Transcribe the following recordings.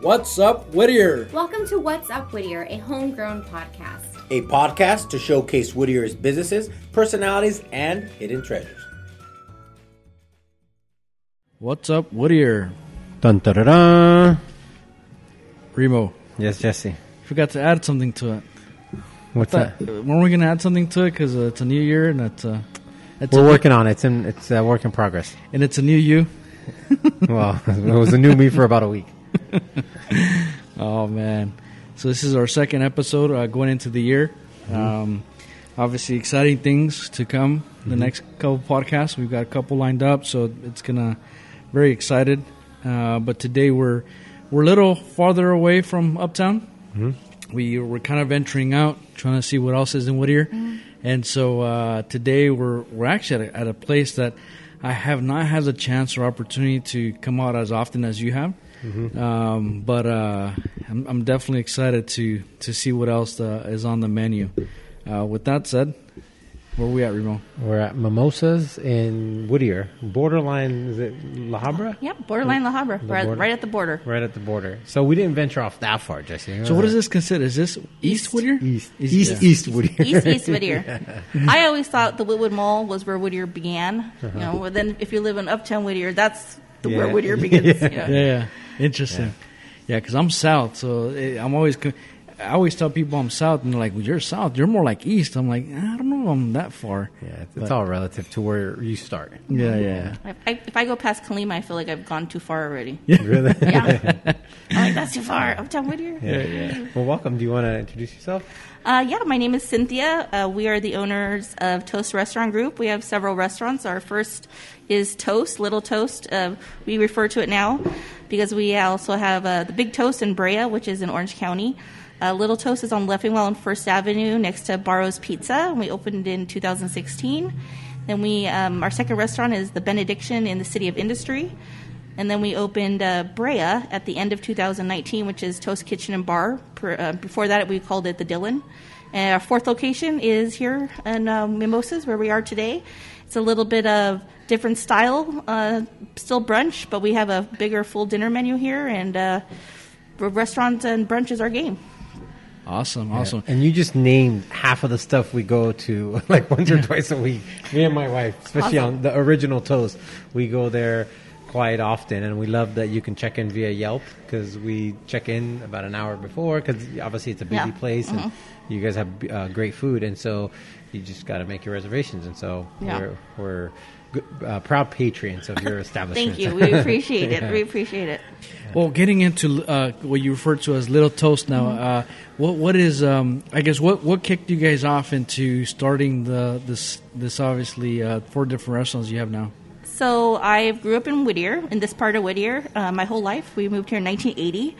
What's up, Whittier? Welcome to What's Up Whittier, a homegrown podcast. A podcast to showcase Whittier's businesses, personalities, and hidden treasures. What's up, Whittier? Dun da da da. Remo, Yes, Jesse. forgot to add something to it. What's Thought- that? uh, weren't we going to add something to it? Because uh, it's a new year and it's, uh, it's We're a, working on it. It's in. It's a work in progress. and it's a new you. well, it was a new me for about a week. Oh man! So this is our second episode uh, going into the year. Um, obviously, exciting things to come. The next couple podcasts, we've got a couple lined up, so it's gonna very excited. Uh, but today we're we're a little farther away from Uptown. We we're kind of venturing out, trying to see what else is in Whittier, and so uh, today we're we're actually at a, at a place that I have not had the chance or opportunity to come out as often as you have. Um, but uh, I'm, I'm definitely excited to to see what else uh, is on the menu. Uh, with that said, where are we at, Remo? We're at Mimosas in Whittier. Borderline, is it La Habra? Yep, borderline La Habra, right, border. right at the border. Right at the border. So we didn't venture off that far, Jesse. So what what is this considered? Is this East Whittier? East, East, East, yeah. East Whittier. East East Whittier. I always thought the Whitwood Mall was where Whittier began. You know, but then if you live in Uptown Whittier, that's the where Yeah. Whittier begins. you know. Yeah, yeah. Interesting. Yeah, because I'm South, so it, I'm always. co- I always tell people I'm South, and they're like, well, "You're South. You're more like East." I'm like, I don't know. if I'm that far. Yeah, it's, But- it's all relative to where you start. Yeah, yeah. If I, if I go past Colima, I feel like I've gone too far already. Really? Yeah. I'm like, that's too far. Uptown Whittier? yeah, yeah. Well, welcome. Do you want to introduce yourself? Uh, yeah, my name is Cynthia. Uh, we are the owners of Toast Restaurant Group. We have several restaurants. Our first is Toast, Little Toast. Uh, we refer to it now because we also have uh, the Big Toast in Brea, which is in Orange County. Uh, Little Toast is on Leffingwell and First Avenue next to Barrow's Pizza. We opened in 2016. Then we, um, our second restaurant is the Benediction in the City of Industry. And then we opened uh, Brea at the end of 2019, which is Toast Kitchen and Bar. Per, uh, before that, we called it the Dylan. And our fourth location is here in uh, Mimosas, where we are today. It's a little bit of different style, uh, still brunch, but we have a bigger full dinner menu here, and uh, restaurant and brunch is our game. Awesome, awesome. And you just named half of the stuff we go to like once or twice a week. Me and my wife, especially Awesome. on the original toast, we go there quite often, and we love that you can check in via Yelp because we check in about an hour before because obviously it's a busy Yeah. place and Mhm. you guys have uh, great food, and so you just got to make your reservations. And so Yeah. we're we're uh, proud patrons of your establishment. Thank you. We appreciate it. We appreciate it. Well, getting into uh, what you refer to as Little Toast now, uh, what what is um, I guess what what kicked you guys off into starting the this this obviously uh, four different restaurants you have now? So I grew up in Whittier, in this part of Whittier, uh, my whole life. We moved here in 1980,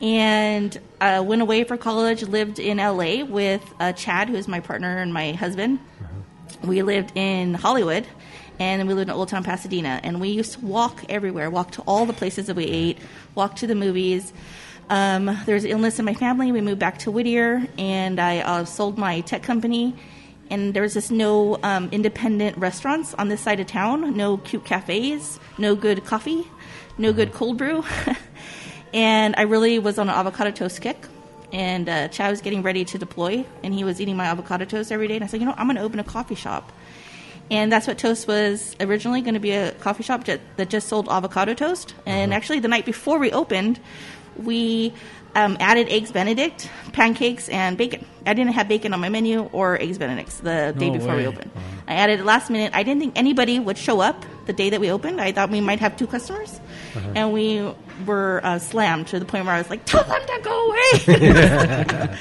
and uh, went away for college. Lived in LA with uh, Chad, who's my partner and my husband. We lived in Hollywood, and we lived in Old Town Pasadena. And we used to walk everywhere, walk to all the places that we ate, walk to the movies. Um, there was illness in my family. We moved back to Whittier, and I uh, sold my tech company. And there was just no um, independent restaurants on this side of town, no cute cafes, no good coffee, no good cold brew. and I really was on an avocado toast kick. And uh, Chad was getting ready to deploy, and he was eating my avocado toast every day. And I said, you know, I'm going to open a coffee shop. And that's what Toast was originally going to be a coffee shop that, that just sold avocado toast. And actually, the night before we opened, we um, added eggs Benedict, pancakes, and bacon. I didn't have bacon on my menu or eggs Benedict the day No before we way. opened. I added it last minute. I didn't think anybody would show up the day that we opened. I thought we might have two customers, and we were uh, slammed to the point where I was like, "Tell them to go away."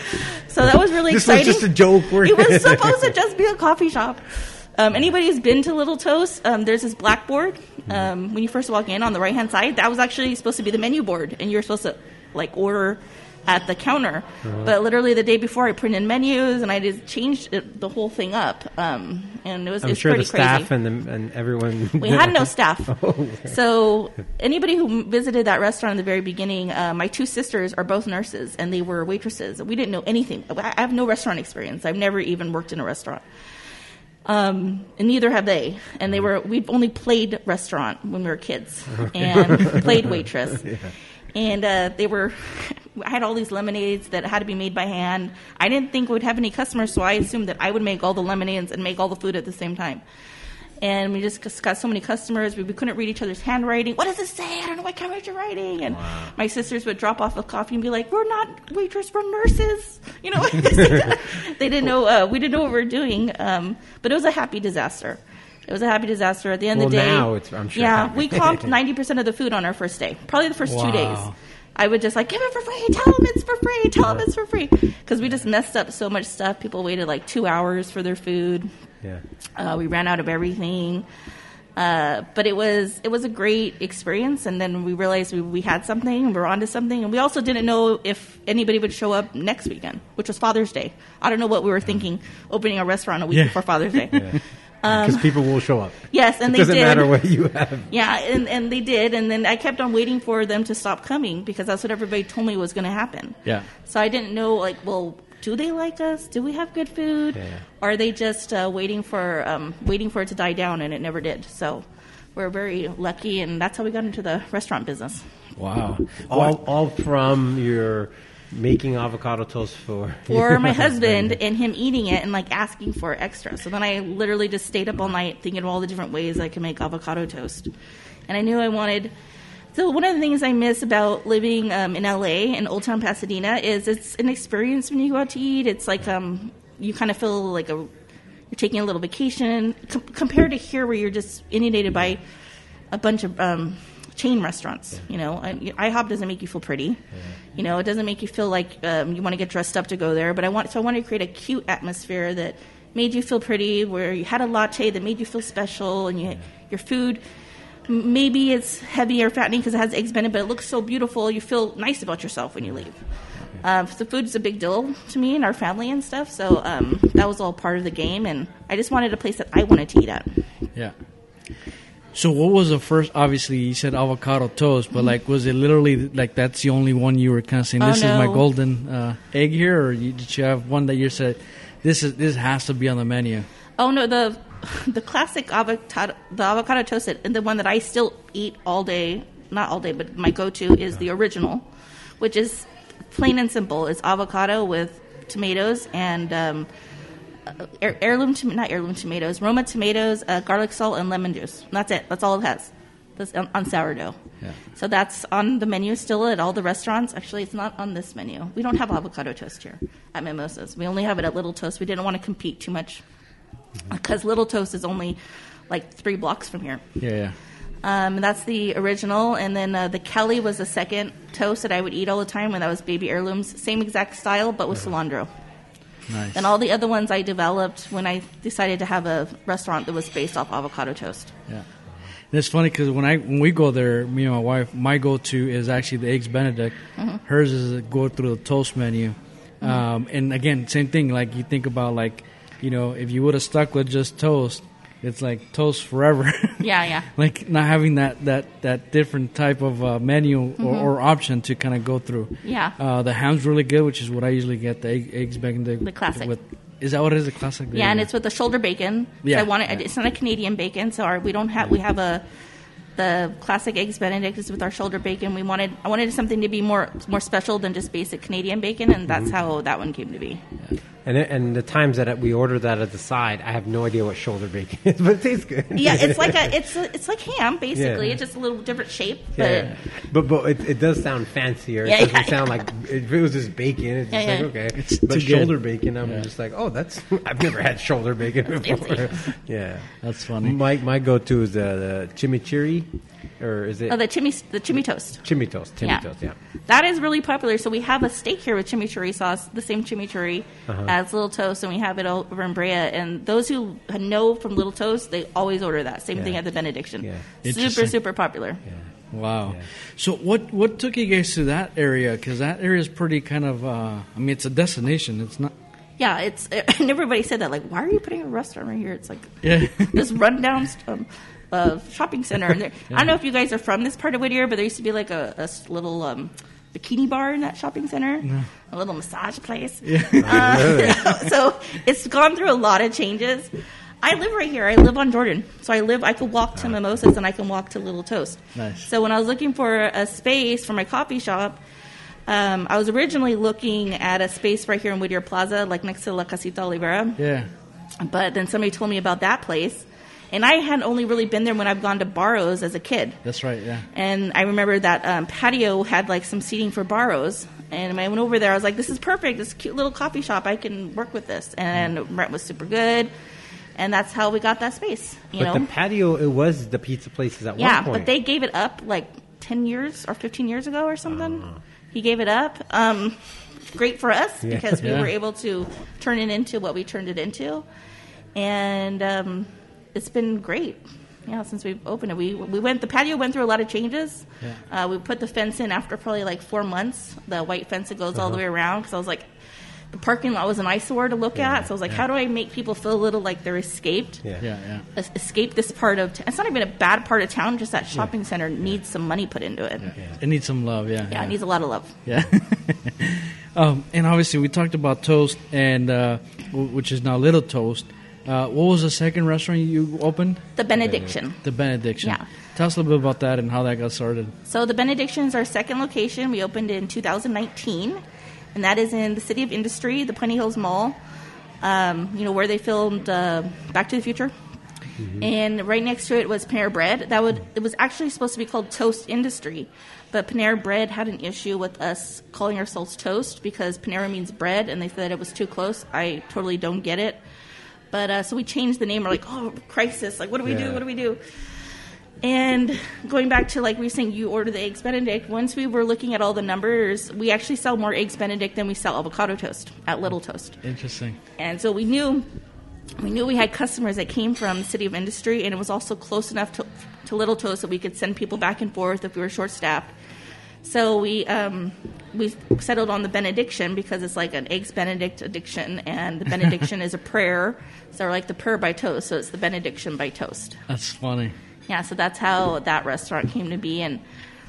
so that was really This was exciting. just a joke. We're- it was supposed to just be a coffee shop. Um, anybody who's been to Little Toast, um, there's this blackboard. Um, when you first walk in on the right hand side, that was actually supposed to be the menu board, and you're supposed to like order at the counter. But literally the day before, I printed menus and I just changed it, the whole thing up. Um, and it was I'm it's sure the pretty staff crazy. and the, and everyone. We had no staff. Oh. So anybody who visited that restaurant in the very beginning, uh, my two sisters are both nurses and they were waitresses. We didn't know anything. I have no restaurant experience. I've never even worked in a restaurant. Um, and neither have they. And they were we've only played restaurant when we were kids and played waitress. And uh, they were. I had all these lemonades that had to be made by hand. I didn't think we'd have any customers, so I assumed that I would make all the lemonades and make all the food at the same time. And we just got so many customers, we, we couldn't read each other's handwriting. What does it say? I don't know. I can't read your writing. And my sisters would drop off a coffee and be like, "We're not waitress, we're nurses." You know, they didn't know. Uh, we didn't know what we were doing. Um, but it was a happy disaster. It was a happy disaster. At the end of the day, now it's- I'm sure Yeah, happy. we comped ninety percent of the food on our first day. Probably the first two days. I would just like give it for free. Tell them it's for free. Tell them it's for free. Because we just messed up so much stuff. People waited like two hours for their food. Yeah. Uh, we ran out of everything. Uh, but it was it was a great experience, and then we realized we, we had something, we were onto something, and we also didn't know if anybody would show up next weekend, which was Father's Day. I don't know what we were thinking, opening a restaurant a week Yeah. before Father's Day. Because people will show up. Yes, and it they doesn't did. matter what you have. Yeah, and, and they did, and then I kept on waiting for them to stop coming because that's what everybody told me was going to happen. Yeah. So I didn't know, like, well, do they like us? Do we have good food? Yeah. Are they just uh, waiting for um, waiting for it to die down, and it never did? So we're very lucky, and that's how we got into the restaurant business. Wow. All, all from your making avocado toast for For my husband and him eating it and like asking for extra. So then I literally just stayed up all night thinking of all the different ways I could make avocado toast. And I knew I wanted. So one of the things I miss about living um, in LA in Old Town Pasadena is it's an experience when you go out to eat. It's like um, you kind of feel like a you're taking a little vacation com- compared to here where you're just inundated by a bunch of um, chain restaurants. You know, IHOP doesn't make you feel pretty. You know, it doesn't make you feel like um, you want to get dressed up to go there. But I want so I wanted to create a cute atmosphere that made you feel pretty, where you had a latte that made you feel special, and you your food. Maybe it's heavy or fattening because it has eggs in it, but it looks so beautiful. You feel nice about yourself when you leave. Um, so food is a big deal to me and our family and stuff. So um, that was all part of the game, and I just wanted a place that I wanted to eat at. Yeah. So what was the first? Obviously, you said avocado toast, but like, was it literally like that's the only one you were kind of saying? Oh, This is my golden uh, egg here, or you, did you have one that you said this is this has to be on the menu? Oh no, the the classic avocado, the avocado toast and the one that I still eat all day, not all day, but my go-to is the original, which is plain and simple. It's avocado with tomatoes and um, heirloom, tom- not heirloom tomatoes, Roma tomatoes, uh, garlic salt, and lemon juice. And that's it. That's all it has. That's on, on sourdough. Yeah. So that's on the menu still at all the restaurants. Actually, it's not on this menu. We don't have avocado toast here at Mimosas. We only have it at Little Toast. We didn't want to compete too much because Little Toast is only like three blocks from here. Yeah, yeah. Um, that's the original, and then uh, the Kelly was the second toast that I would eat all the time when that was baby heirlooms. Same exact style, but with cilantro. Nice. And all the other ones I developed when I decided to have a restaurant that was based off avocado toast. Yeah. And it's funny because when I when we go there, me and my wife, my go-to is actually the eggs Benedict. Mm-hmm. Hers is go through the toast menu, um, and again, same thing. Like you think about like, you know, if you would have stuck with just toast, it's like toast forever. Yeah, yeah. like not having that that that different type of uh, menu or, or option to kind of go through. Mm-hmm. Yeah. Uh, the ham's really good, which is what I usually get. The egg, eggs Benedict. The classic. With, is that what it is? The classic. Yeah, and it's with the shoulder bacon. Yeah, I want it. yeah. It's not a Canadian bacon, so our, we don't have. We have a the classic eggs Benedict is with our shoulder bacon. We wanted. I wanted something to be more more special than just basic Canadian bacon, and that's how that one came to be. And it, and the times that we order that at the side, I have no idea what shoulder bacon is, but it tastes good. Yeah, it's like a it's a, it's like ham basically. Yeah. It's just a little different shape, but Yeah, but but it, it does sound fancier. Yeah, it doesn't yeah, sound like if it was just bacon. It's just Yeah, like yeah. okay, It's but shoulder good. bacon, I'm just like, oh, that's I've never had shoulder bacon before. Fancy. yeah, That's funny. My my go to is the, the chimichurri, or is it oh, the chimmy the chimmy toast. chimmy toast? Chimmy toast, yeah. That is really popular. So we have a steak here with chimichurri sauce, the same chimichurri Uh-huh. As Little Toast, and we have it over in Brea. And those who know from Little Toast, they always order that. Same thing at the Benediction. Yeah. Super, super popular. Wow. Yeah. So what what took you guys to that area? Because that area is pretty kind of. Uh, I mean, it's a destination. It's not. Yeah, it's and everybody said that. Like, why are you putting a restaurant right here? It's like Yeah. this rundown um, uh, shopping center. And there, I don't know if you guys are from this part of Whittier, but there used to be like a, a little um, bikini bar in that shopping center, a little massage place. Uh, so it's gone through a lot of changes. I live right here. I live on Jordan, so I live. I could walk to Mimosas and I can walk to Little Toast. Nice. So when I was looking for a space for my coffee shop, um, I was originally looking at a space right here in Whittier Plaza, like next to La Casita Olivera. Yeah. But then somebody told me about that place, and I had only really been there when I've gone to Barrows as a kid. That's right. Yeah. And I remember that um, patio had like some seating for Barrows. And when I went over there, I was like, "This is perfect. This cute little coffee shop. I can work with this." And rent was super good, and that's how we got that space. You but know, the patio, it was the pizza places at yeah. one point. Yeah, but they gave it up like ten years or fifteen years ago or something. Uh-huh. He gave it up. Um, great for us because we Yeah. were able to turn it into what we turned it into, and um, it's been great. Yeah, since we've opened it, we we went. The patio went through a lot of changes. Uh, we put the fence in after probably like four months. The white fence that goes all the way around because I was like, the parking lot was an eyesore to look at. So I was like, how do I make people feel a little like they're escaped? Yeah. Yeah. Yeah. escape this part of. T- it's not even a bad part of town. Just that shopping center needs some money put into it. Yeah, It needs some love. Yeah. Yeah. It needs a lot of love. Yeah. um, and obviously, we talked about Toast, and uh, w- which is now Little Toast. Uh, what was the second restaurant you opened? The benediction. The Benediction. Yeah. Tell us a little bit about that and how that got started. So the benediction is our second location. We opened in 2019, and that is in the City of Industry, the Puente Hills Mall. Um, you know where they filmed uh, Back to the Future. And right next to it was Panera Bread. That would it was actually supposed to be called Toast Industry, but Panera Bread had an issue with us calling ourselves Toast because Panera means bread, and they said it was too close. I totally don't get it. But uh, so we changed the name. We're like, oh, crisis! Like, what do we do? What do we do? And going back to like we were saying, you order the eggs Benedict. Once we were looking at all the numbers, we actually sell more eggs Benedict than we sell avocado toast at Little Toast. Interesting. And so we knew we knew we had customers that came from the city of industry, and it was also close enough to, to Little Toast that we could send people back and forth if we were short staffed. So we um, we settled on the benediction because it's like an eggs Benedict addiction, and the benediction is a prayer. So like the prayer by toast, so it's the benediction by toast. That's funny. Yeah, so that's how that restaurant came to be, and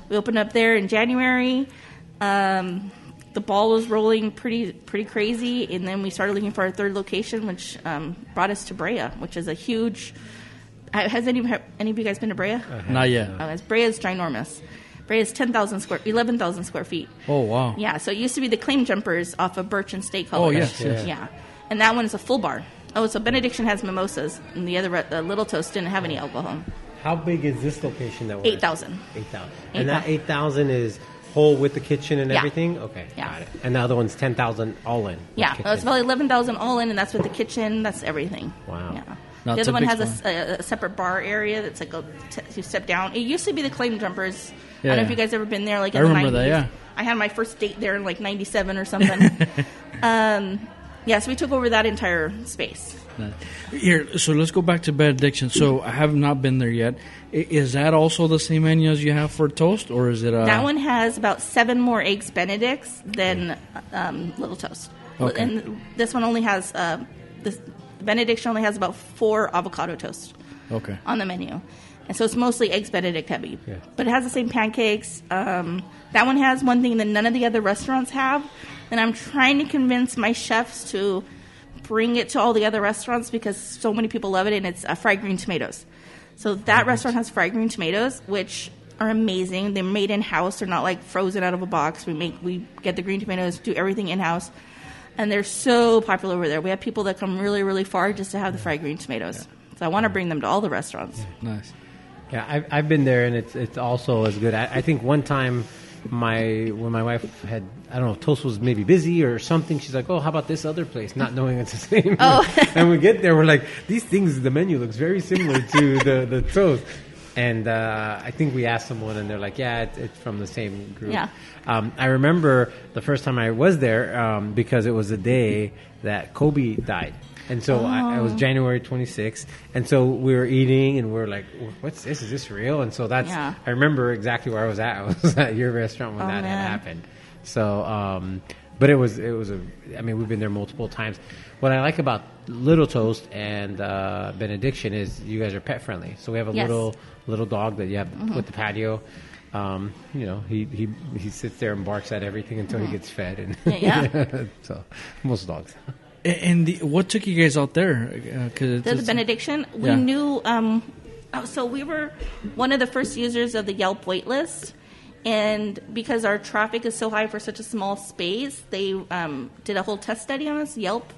we opened up there in January. Um, the ball was rolling pretty pretty crazy, and then we started looking for our third location, which um, brought us to Brea, which is a huge. Has any any of you guys been to Brea? Not yet. Oh, it's Brea is ginormous. Brea is ten thousand square, eleven thousand square feet. Oh wow. Yeah, so it used to be the claim jumpers off of Birch and State Oh, College. yes, yes. Yeah, and that one is a full bar. Oh, so Benediction has mimosas, and the other the Little Toast didn't have any alcohol. How big is this location that we're 8,000. 8,000. Eight And that 8,000 is whole with the kitchen and Yeah. everything? Okay. Yeah. Got it. And the other one's 10,000 all in. Yeah, kitchen. it's about eleven thousand all in, and that's with the kitchen. That's everything. Wow. Yeah. Now, the other one has a, spot. s- a- a separate bar area that's like a t- you step down. It used to be the claim jumpers. I don't know if you guys ever been there. Like I in the remember 90s. that, yeah. I had my first date there in like '97 or something. um, yeah, so we took over that entire space. Here, so let's go back to Benediction. So I have not been there yet. Is that also the same menu as you have for Toast, or is it? Uh, that one has about seven more eggs Benedicts than um, Little Toast, Okay. and this one only has uh, this Benediction only has about four avocado toast. Okay. on the menu. And so it's mostly eggs Benedict heavy. Yeah. But it has the same pancakes. Um, that one has one thing that none of the other restaurants have. And I'm trying to convince my chefs to bring it to all the other restaurants because so many people love it, and it's uh, fried green tomatoes. So that restaurant has fried green tomatoes, which are amazing. They're made in house. They're not like frozen out of a box. We make we get the green tomatoes, do everything in house, and they're so popular over there. We have people that come really really far just to have the fried green tomatoes. So I want to bring them to all the restaurants. Nice. Yeah, I've, I've been there, and it's it's also as good. I, I think one time, my when my wife had I don't know toast was maybe busy or something. She's like, "Oh, how about this other place?" Not knowing it's the same. Oh. and we get there, we're like, "These things, the menu looks very similar to the the toast." And uh, I think we asked someone, and they're like, "Yeah, it's, it's from the same group." Yeah. Um, I remember the first time I was there um, because it was the day that Kobe died. And so I, it Oh. was January 26th. And so we were eating and we are like, what's this? Is this real? And so that's, Yeah. I remember exactly where I was at. I was at your restaurant when Oh, that man. had happened. So, um, but it was, it was a, I mean, we've been there multiple times. What I like about Little Toast and uh, Benediction is you guys are pet friendly. So we have a Yes. Little, little dog that you have with the patio. Um, you know, he, he, he sits there and barks at everything until he gets fed. And Mm-hmm. Yeah, so most dogs. And the, what took you guys out there? Uh, cause The, the benediction, we Yeah. knew. Um, oh, so we were one of the first users of the Yelp waitlist, and because our traffic is so high for such a small space, they um, did a whole test study on us, Yelp,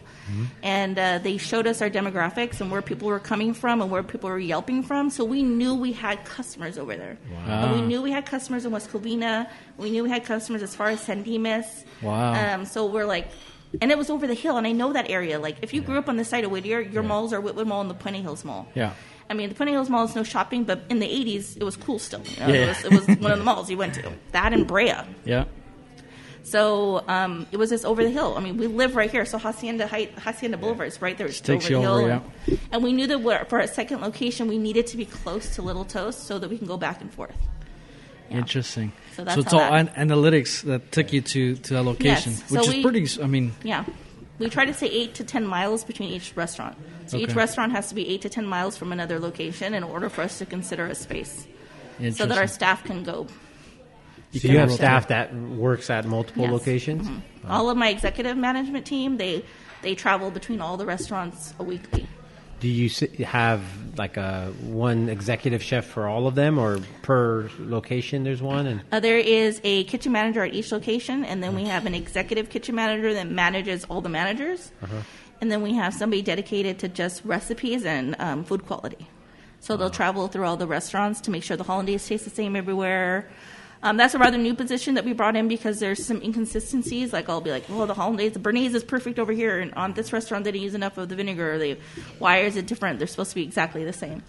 and uh, they showed us our demographics and where people were coming from and where people were yelping from. So we knew we had customers over there. And we knew we had customers in West Covina. We knew we had customers as far as San Dimas. Wow. Um, so we're like, and it was over the hill, and I know that area. Like, if you grew up on the side of Whittier, your malls are Whitwood Mall and the Puente Hills Mall. Yeah. I mean, the Puente Hills Mall is no shopping, but in the 80s, it was cool still. You know? Yeah. it, was, it was one of the malls you went to. That and Brea. Yeah. So um, it was just over the hill. I mean, we live right here, so Hacienda Height, Hacienda Boulevard is right there. It's over the hill. over, and, and we knew that we're, for a second location, we needed to be close to Little Toast so that we can go back and forth. Yeah. Interesting. So that's it's all an- analytics that took you to, to that location, Yes. which So is we- pretty. I mean, Yeah. We try to say eight to ten miles between each restaurant. So each restaurant has to be eight to ten miles from another location in order for us to consider a space, so that our staff can go. So you have staff that works at multiple Yes. locations. Mhm. All of my executive management team, they they travel between all the restaurants a weekly. Do you have like a one executive chef for all of them, or per location? There's one, and Uh, there is a kitchen manager at each location, and then we have an executive kitchen manager that manages all the managers, and then we have somebody dedicated to just recipes and um, food quality. So they'll travel through all the restaurants to make sure the hollandaise taste the same everywhere. Um, that's a rather new position that we brought in because there's some inconsistencies. Like I'll be like, well, the hollandaise, the béarnaise is perfect over here, and on this restaurant they didn't use enough of the vinegar. Or they, why is it different? They're supposed to be exactly the same."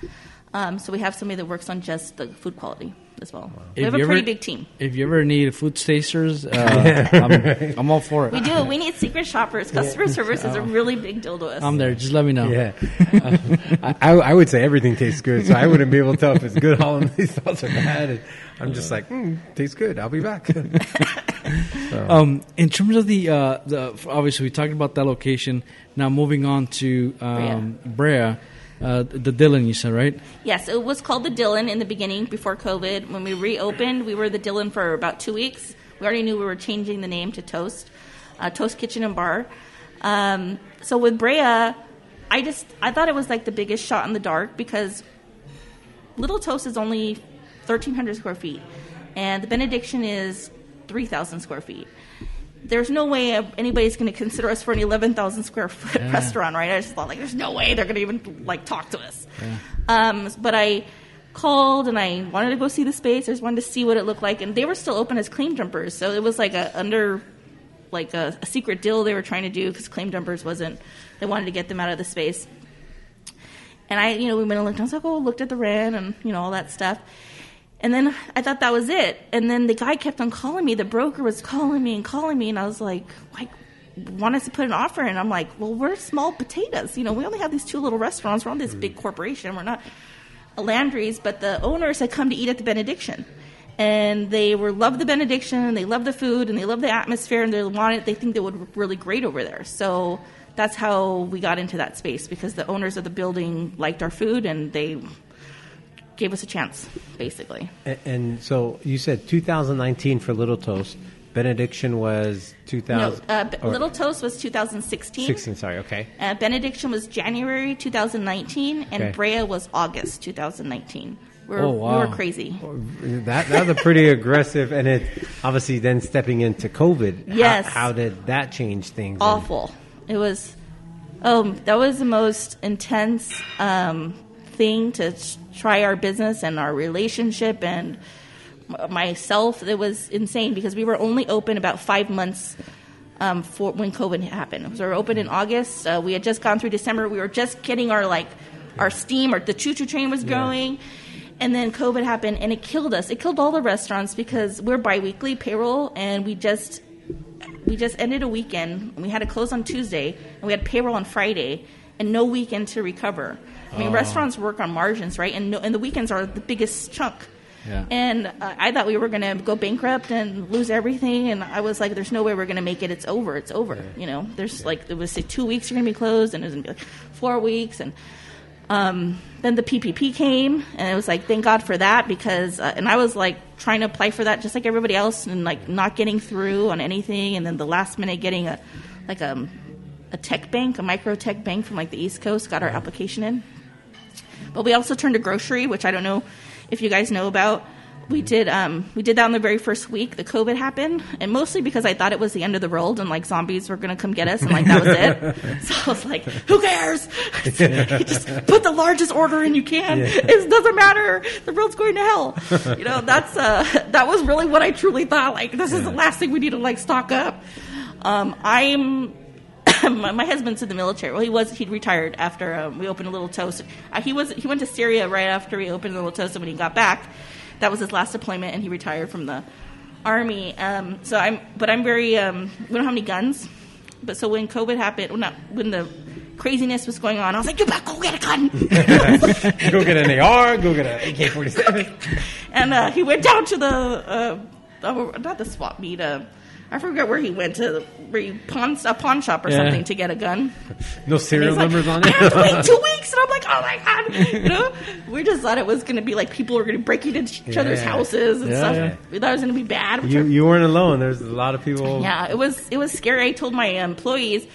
Um, so we have somebody that works on just the food quality as well. We If have a pretty ever- big team. if you ever need food tasters, uh, I'm, I'm all for it. We do. We need secret shoppers. Customer service is a really big deal to us. I'm there. Just let me know. yeah, Uh, I, I would say everything tastes good, so I wouldn't be able to tell if it's good hollandaise sauce or bad. And I'm just like, mm, tastes good. I'll be back. Um, in terms of the uh, the obviously we talked about that location. Now moving on to um, Brea, uh, the Dylan you said right? Yes, it was called the Dylan in the beginning before COVID. When we reopened, we were the Dylan for about two weeks. We already knew we were changing the name to Toast, uh, Toast Kitchen and Bar. Um, so with Brea, I just I thought it was like the biggest shot in the dark because Little Toast is only 1,300 square feet, and the Benediction is 3,000 square feet. There's no way anybody's going to consider us for an 11,000 square foot restaurant, right? I just thought, like, there's no way they're going to even like talk to us. Um, but I called and I wanted to go see the space. I just wanted to see what it looked like, and they were still open as claim jumpers, so it was like a under like a, a secret deal they were trying to do because claim jumpers wasn't. They wanted to get them out of the space. And I, you know, we went and looked. I was like, oh, looked at the rent and you know all that stuff. And then I thought that was it. And then the guy kept on calling me. The broker was calling me and calling me, and I was like, like, want us to put an offer in? I'm like, well, we're small potatoes. You know, we only have these two little restaurants. We're on this big corporation. We're not a Landry's, but the owners had come to eat at the Benediction. And they were love the benediction, and they love the food, and they love the atmosphere, and they wanted. They think they would really great over there. So that's how we got into that space because the owners of the building liked our food, and they gave us a chance, basically. and, and so you said 2019 for Little Toast. Benediction was No, 2000. uh, or Little Toast was 2016. 16. Sorry. Okay. Uh, Benediction was January 2019, and Okay. Brea was August 2019. We were, Oh, we wow. were crazy. That that was a pretty aggressive, and it obviously then stepping into COVID. how- Yes. How, did that change things? awful. It was, um, that was the most intense um, thing to try our business and our relationship and myself. It was insane because we were only open about five months um, for when COVID happened. So we were open in August. Uh, we had just gone through December. We were just getting our like our steam or the choo choo train was going. And then COVID happened and it killed us. It killed all the restaurants because we're biweekly payroll and we just we just ended a weekend and we had to close on Tuesday and we had payroll on Friday and no weekend to recover. I mean, restaurants work on margins, right? And no, and the weekends are the biggest chunk. Yeah. And uh, I thought we were going to go bankrupt and lose everything. And I was like, "There's no way we're going to make it. It's over. It's over." You know, there's like it was say two weeks you're going to be closed, and it was going to be like four weeks, and um, then the PPP came, and it was like, thank God for that because, uh, and I was like trying to apply for that just like everybody else, and like not getting through on anything, and then the last minute getting a like a a tech bank, a micro tech bank from like the East Coast, got our application in. But we also turned to grocery, which I don't know if you guys know about. We did um, we did that on the very first week the COVID happened, and mostly because I thought it was the end of the world and like zombies were gonna come get us, and like that was it. so I was like, who cares? Just put the largest order in you can. It doesn't matter. The world's going to hell. You know, that's uh, that was really what I truly thought. Like this is the last thing we need to like stock up. Um, I'm my, my husband's in the military. Well, he was he'd retired after um, we opened a little toast. Uh, he was he went to Syria right after we opened a little toast, and when he got back, that was his last deployment, and he retired from the army. Um, so I'm, but I'm very um, we don't have any guns. But so when COVID happened, well, not when the craziness was going on, I was like, "You better go get a gun." go get an AR, go get an AK forty seven. and uh, he went down to the uh, uh, not the swap meet. I forget where he went to, where he pawn a pawn shop or Yeah. something to get a gun. No serial He's like, numbers on I have to wait it. two weeks, and I'm like, oh my god, you know. We just thought it was going to be like people were going to break into each other's houses and Yeah, stuff. yeah. We thought it was going to be bad. you I- you weren't alone. There's a lot of people. yeah, it was it was scary. I told my employees,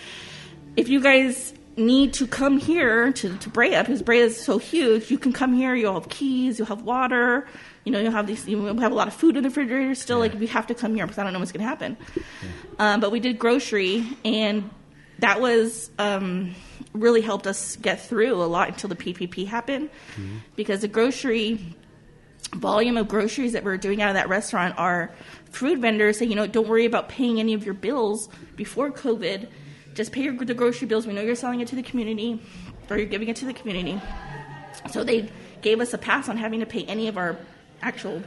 if you guys need to come here to, to Brea, because Brea is so huge, you can come here. You'll have keys. You'll have water. You know, you'll have these. You have a lot of food in the refrigerator still. Like we have to come here because I don't know what's going to happen. Um, but we did grocery, and that was um, really helped us get through a lot until the PPP happened, because the grocery volume of groceries that we're doing out of that restaurant are food vendors say, you know, don't worry about paying any of your bills before COVID. Just pay your, the grocery bills. We know you're selling it to the community or you're giving it to the community. So they gave us a pass on having to pay any of our actual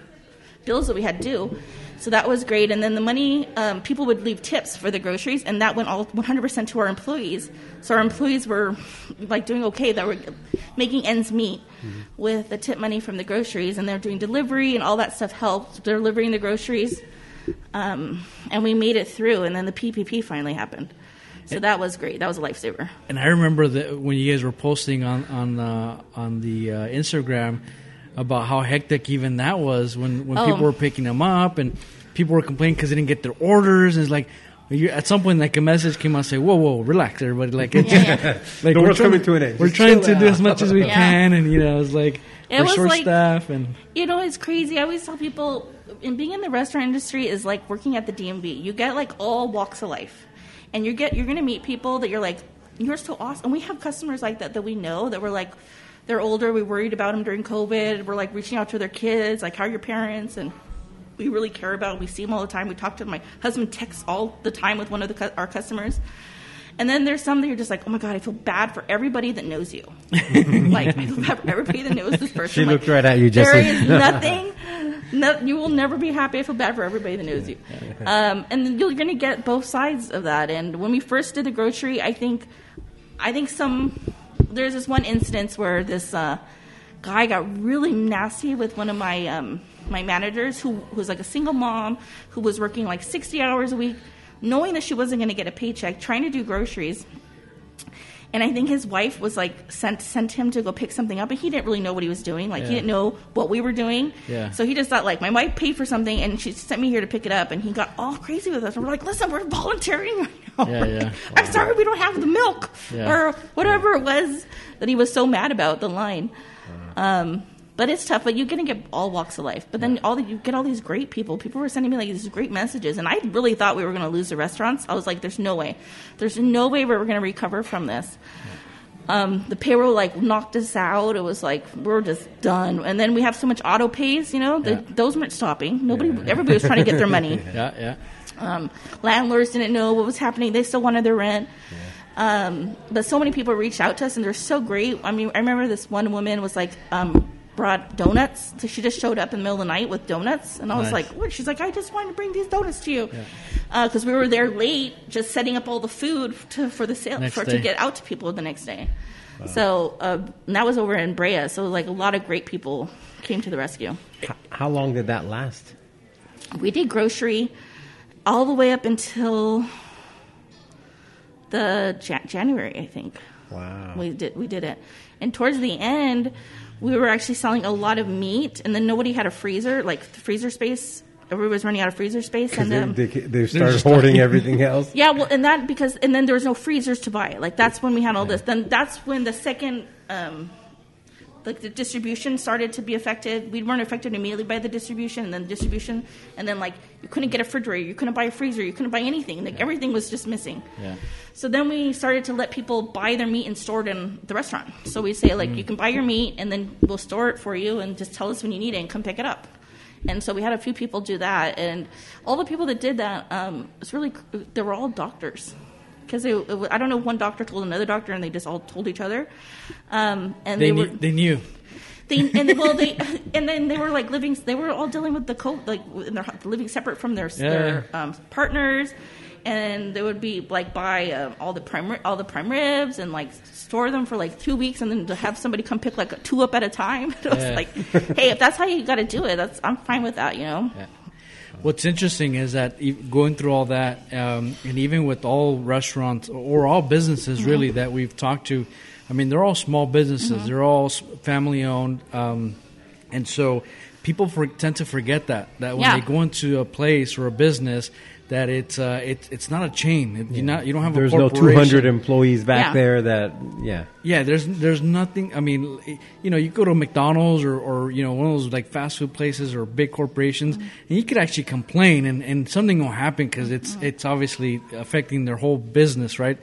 bills that we had due. So that was great. And then the money, um, people would leave tips for the groceries, and that went all 100% to our employees. So our employees were like doing okay. They were making ends meet with the tip money from the groceries, and they're doing delivery, and all that stuff helped delivering the groceries. Um, and we made it through, and then the PPP finally happened. So that was great. That was a lifesaver. And I remember that when you guys were posting on on uh, on the uh, Instagram about how hectic even that was when when Oh. people were picking them up and people were complaining because they didn't get their orders. And it's like you, at some point, like a message came out saying, "Whoa, whoa, relax, everybody! Like, it's, Yeah, yeah. like The we're world's trying- coming to an end. We're Just trying chill to do as much as we Yeah. can, and you know, it's like It we're was short like- staff and." You know, it's crazy. I always tell people, in being in the restaurant industry is like working at the DMV. You get like all walks of life, and you get you're gonna meet people that you're like, you're so awesome. And we have customers like that that we know that we're like, they're older. We worried about them during COVID. We're like reaching out to their kids, like, how are your parents? And we really care about. Them. We see them all the time. We talk to them. My husband texts all the time with one of the our customers. And then there's some that you're just like, oh my god, I feel bad for everybody that knows you. like I feel bad for everybody that knows this person. She Like, looked right at you, There Jesse. is nothing. No, you will never be happy. I feel bad for everybody that knows you. Um, and you're going to get both sides of that. And when we first did the grocery, I think, I think some there's this one instance where this uh, guy got really nasty with one of my um, my managers who was like a single mom who was working like 60 hours a week, knowing that she wasn't going to get a paycheck, trying to do groceries. And I think his wife was like sent sent him to go pick something up, and he didn't really know what he was doing. Like he didn't know what we were doing. Yeah. So he just thought like my wife paid for something, and she sent me here to pick it up, and he got all crazy with us. And we're like, listen, we're volunteering right now. Yeah, yeah. I'm sorry we don't have the milk Yeah. or whatever it was that he was so mad about the line. Um, but it's tough. But you're gonna get all walks of life. But then all the, you get all these great people. People were sending me like these great messages, and I really thought we were gonna lose the restaurants. I was like, "There's no way. There's no way we're gonna recover from this." Um, the payroll like knocked us out. It was like we're just done. And then we have so much auto pays. You know, the, Yeah. those weren't stopping. Nobody, everybody was trying to get their money. Yeah, yeah. Um, landlords didn't know what was happening. They still wanted their rent. Um, but so many people reached out to us, and they're so great. I mean, I remember this one woman was like, um, brought donuts. So she just showed up in the middle of the night with donuts, and I was Nice. like, "What?" She's like, "I just wanted to bring these donuts to you," because we were there late, just setting up all the food to, for the sale Next for day. to get out to people the next day. So uh, that was over in Brea. So like a lot of great people came to the rescue. H- How long did that last? We did grocery all the way up until the Jan- January, I think. Wow. We did we did it, and towards the end, we were actually selling a lot of meat, and then nobody had a freezer, like the freezer space Everybody was running out of freezer space, and They, um, they, they started hoarding everything else. yeah, well, and that because and then there was no freezers to buy. Like that's when we had all this. Then that's when the second. Um, like the distribution started to be affected. We weren't affected immediately by the distribution, and then the distribution, and then like you couldn't get a refrigerator, you couldn't buy a freezer, you couldn't buy anything. Like everything was just missing. Yeah. So then we started to let people buy their meat and store it in the restaurant. So we say like you can buy your meat, and then we'll store it for you, and just tell us when you need it, and come pick it up. And so we had a few people do that, and all the people that did that, um, it's really they were all doctors because I don't know one doctor told another doctor, and they just all told each other. Um, and They, they, knew, were they knew. they and well they and then they were like living they were all dealing with the co like in their, living separate from their their um, partners and they would be like buy um, all the prime ri- all the prime ribs and like store them for like two weeks and then to have somebody come pick like two up at a time it was Yeah. like hey if that's how you got to do it that's I'm fine with that you know What's interesting is that going through all that, um, and even with all restaurants or all businesses Mm-hmm. really that we've talked to, I mean, they're all small businesses. Mm-hmm. They're all family owned, um, and so people for, tend to forget that that when Yeah. they go into a place or a business, that it's uh, it's it's not a chain. It, you're not you don't have There's a no 200 employees back Yeah. there that, yeah. Yeah, there's there's nothing. I mean, you know, you go to McDonald's or, or you know one of those like fast food places or big corporations, and you could actually complain, and, and something will happen because it's it's obviously affecting their whole business, right?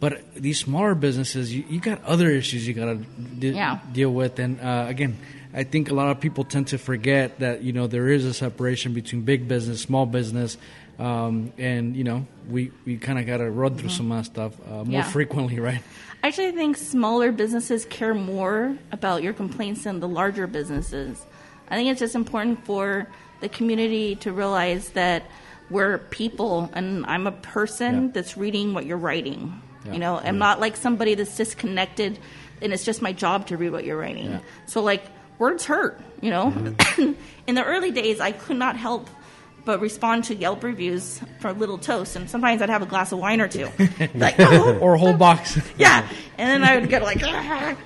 But these smaller businesses, you, you got other issues you got to de- Yeah. deal with, and uh, again, I think a lot of people tend to forget that you know there is a separation between big business, small business. Um, and you know we, we kind of got to run through some of that stuff uh, more Yeah. frequently, right? I actually think smaller businesses care more about your complaints than the larger businesses. I think it's just important for the community to realize that we're people and I'm a person Yeah. that's reading what you're writing. Yeah. You know, I'm not like somebody that's disconnected and it's just my job to read what you're writing. So like words hurt, you know. Mm-hmm. In the early days I could not help but respond to Yelp reviews for Little Toast and sometimes I'd have a glass of wine or two. like, oh, or a whole box. yeah. And then I would get like, "Ah."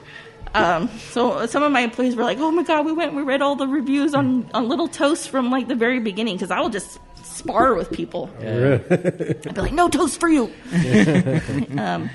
um, so some of my employees were like, oh my God, we went, we read all the reviews on, on Little Toast from like the very beginning because I will just spar with people. I'd be like, no toast for you. um,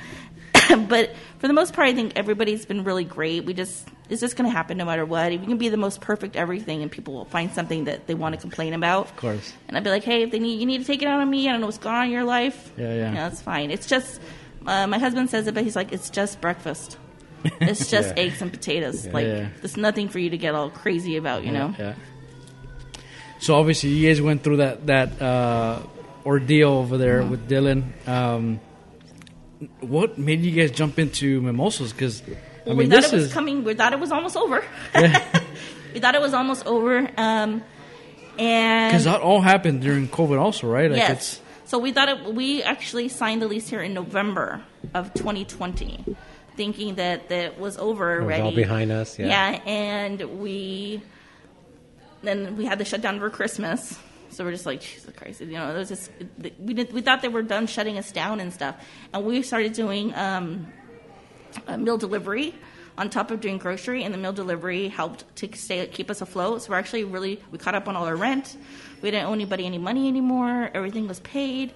but for the most part, I think everybody's been really great. We just, it's just going to happen no matter what. If you can be the most perfect everything and people will find something that they want to complain about. Of course. And I'd be like, hey, if they need, you need to take it out on me. I don't know what's going on in your life. Yeah, yeah. that's fine. It's just, uh, my husband says it, but he's like, it's just breakfast. It's just eggs and potatoes. like, Yeah. there's nothing for you to get all crazy about, you know? Yeah. So obviously, you guys went through that that uh, ordeal over there with Dylan. Um, what made you guys jump into mimosas? Because I Well, mean, we thought this it was is coming. We thought it was almost over. we thought it was almost over. Um, and because that all happened during COVID, also, right? Like yes, so we thought it. We actually signed the lease here in November of 2020, thinking that that was over It was already. all behind us, yeah. and we then we had the shutdown for Christmas. So we're just like Jesus Christ, you know. It was just we did, we thought they were done shutting us down and stuff, and we started doing um, a meal delivery on top of doing grocery, and the meal delivery helped to stay keep us afloat. So we're actually really we caught up on all our rent. We didn't owe anybody any money anymore. Everything was paid,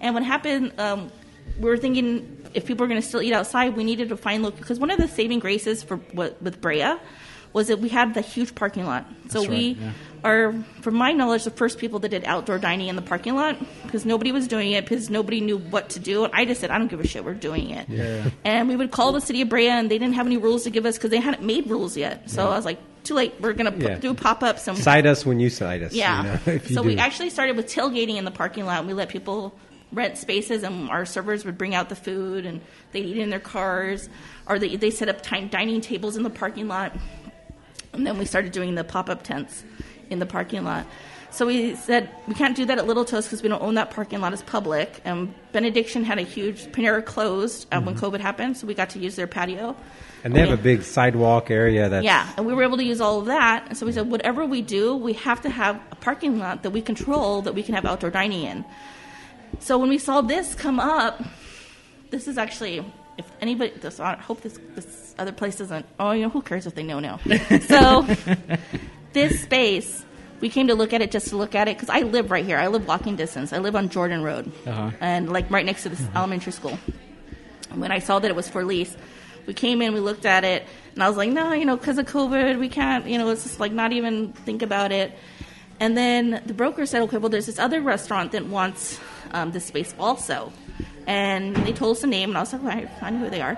and what happened? Um, we were thinking if people were going to still eat outside, we needed to find local because one of the saving graces for what with Brea was that we had the huge parking lot. So That's we yeah. Are, from my knowledge, the first people that did outdoor dining in the parking lot because nobody was doing it because nobody knew what to do. And I just said, I don't give a shit, we're doing it. Yeah. And we would call the city of Brea and they didn't have any rules to give us because they hadn't made rules yet. So I was like, too late, we're going to Yeah. do pop ups. And Cite us when you cite us. yeah. You know, so do. we actually started with tailgating in the parking lot. We let people rent spaces, and our servers would bring out the food, and they'd eat in their cars, or they they set up time dining tables in the parking lot. And then we started doing the pop up tents in the parking lot. So we said we can't do that at Little Toast because we don't own that parking lot it's public. And Benediction had a huge Panera closed uh, when COVID happened, so we got to use their patio. and they have a big sidewalk area that Yeah, and we were able to use all of that. And so we said, whatever we do, we have to have a parking lot that we control that we can have outdoor dining in. So when we saw this come up, this is actually, if anybody, this, I hope this, this other place doesn't, oh, you know, who cares if they know now? so this space we came to look at it just to look at it because I live right here. I live walking distance. I live on Jordan Road, Uh-huh. and like right next to this elementary school. And when I saw that it was for lease, we came in, we looked at it, and I was like, no, you know, because of COVID, we can't, you know, it's just like not even think about it. And then the broker said, okay, well, there's this other restaurant that wants um, this space also. And they told us the name, and I was like, well, I, I know who they are.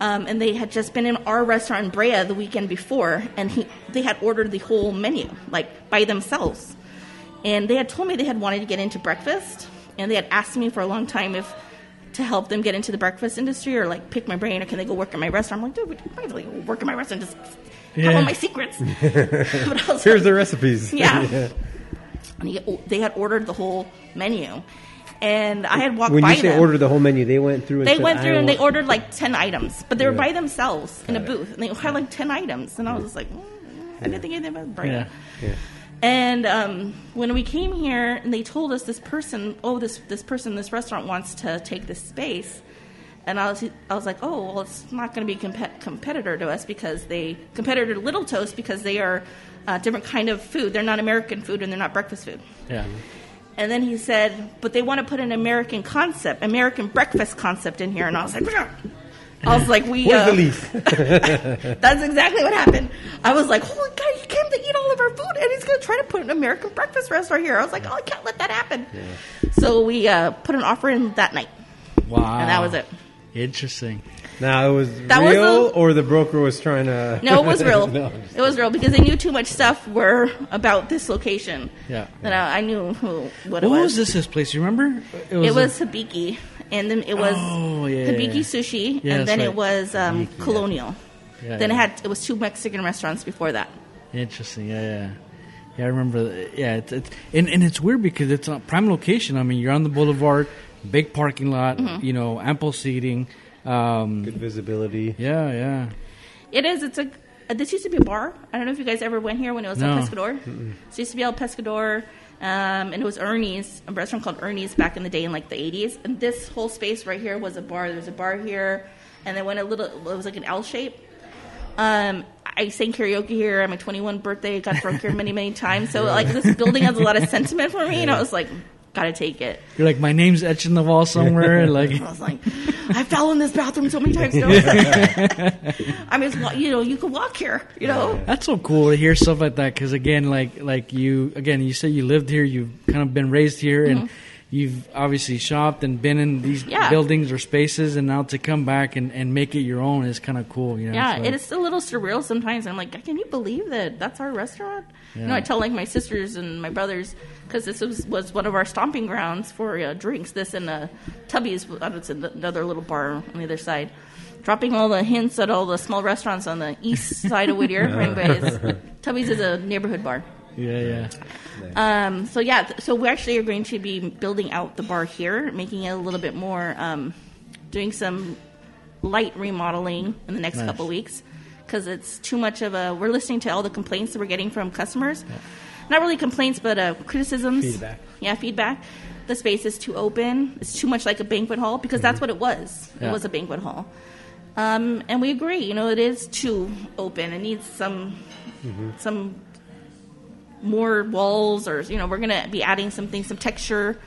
Um, and they had just been in our restaurant in Brea the weekend before, and he, they had ordered the whole menu, like by themselves. And they had told me they had wanted to get into breakfast, and they had asked me for a long time if to help them get into the breakfast industry or like pick my brain or can they go work in my restaurant. I'm like, dude, we might as well work in my restaurant, just have Yeah. all my secrets. but I was Here's like, the recipes. yeah. And he, they had ordered the whole menu, and I had walked When by you say them. order the whole menu, they went through. And They said, went "I through and they ordered like ten items, but they were Yeah. by themselves in a it. booth, and they had like ten items, and I was just like, mm, I didn't think anything about Brea. Yeah. Yeah. And um, when we came here, and they told us this person, oh, this this person, this restaurant wants to take this space, and I was I was like, oh, well, it's not going to be a compe- competitor to us because they competitor to Little Toast because they are uh, different kind of food. They're not American food and they're not breakfast food. Yeah. And then he said, but they want to put an American concept, American breakfast concept in here, and I was like, "Bruh." I was like, we. Where's uh, the leaf? that's exactly what happened. I was like, holy God, he came to eat all of our food and he's going to try to put an American breakfast restaurant here. I was like, oh, I can't let that happen. So we uh, put an offer in that night, Wow. and that was it. Interesting. Now it was That was real, the- or the broker was trying to. No, it was real. No. It was real because they knew too much stuff were about this location. Yeah. That I, I knew who, what it was. What was. was this this place? You remember? It a- was Hibiki, and then it was Oh, yeah, Hibiki yeah. Sushi, Yeah, and then that's it was um, Colonial. Yeah, then yeah. it had it was two Mexican restaurants before that. Interesting. Yeah, yeah. Yeah, I remember. Yeah, it's, it's and, and it's weird because it's a prime location. I mean, you're on the boulevard, big parking lot. Mm-hmm. You know, ample seating. Um, Good visibility. yeah, yeah. It is. It's a. uh, This used to be a bar. I don't know if you guys ever went here when it was No. El Pescador. It used to be El Pescador, um, and it was Ernie's, a restaurant called Ernie's back in the day in like the 80s. And this whole space right here was a bar. There was a bar here, and then went a little. It was like an L shape. Um, I sang karaoke here at my 21 birthday. Got drunk here many, many times. So like this building has a lot of sentiment for me, and I was like, gotta take it. You're like, my name's etched in the wall somewhere. like, I was like, I fell in this bathroom so many times. I mean, you know, you could walk here. You know, That's so cool to hear stuff like that. Because again, like like you again, you said you lived here, you've kind of been raised here, and mm-hmm. You've obviously shopped and been in these. Yeah. buildings or spaces, and now to come back and, and make it your own is kind of cool. You know? yeah, So- it is a little surreal sometimes. I'm like, can you believe that that's our restaurant? You know, I tell like my sisters and my brothers because this was, was one of our stomping grounds for uh, drinks. This and uh, Tubby's, uh, it's another little bar on the other side. Dropping all the hints at all the small restaurants on the east side of Whittier. right, but Tubby's is a neighborhood bar. Yeah, yeah. Um, so yeah, so we actually are going to be building out the bar here, making it a little bit more, um, doing some light remodeling in the next Nice. couple weeks because it's too much of a. We're listening to all the complaints that we're getting from customers, not really complaints, but uh, criticisms. Feedback. Yeah, feedback. The space is too open. It's too much like a banquet hall because that's what it was. Yeah. It was a banquet hall. Um, and we agree. You know, it is too open. It needs some some more walls or you know we're gonna be adding something, some texture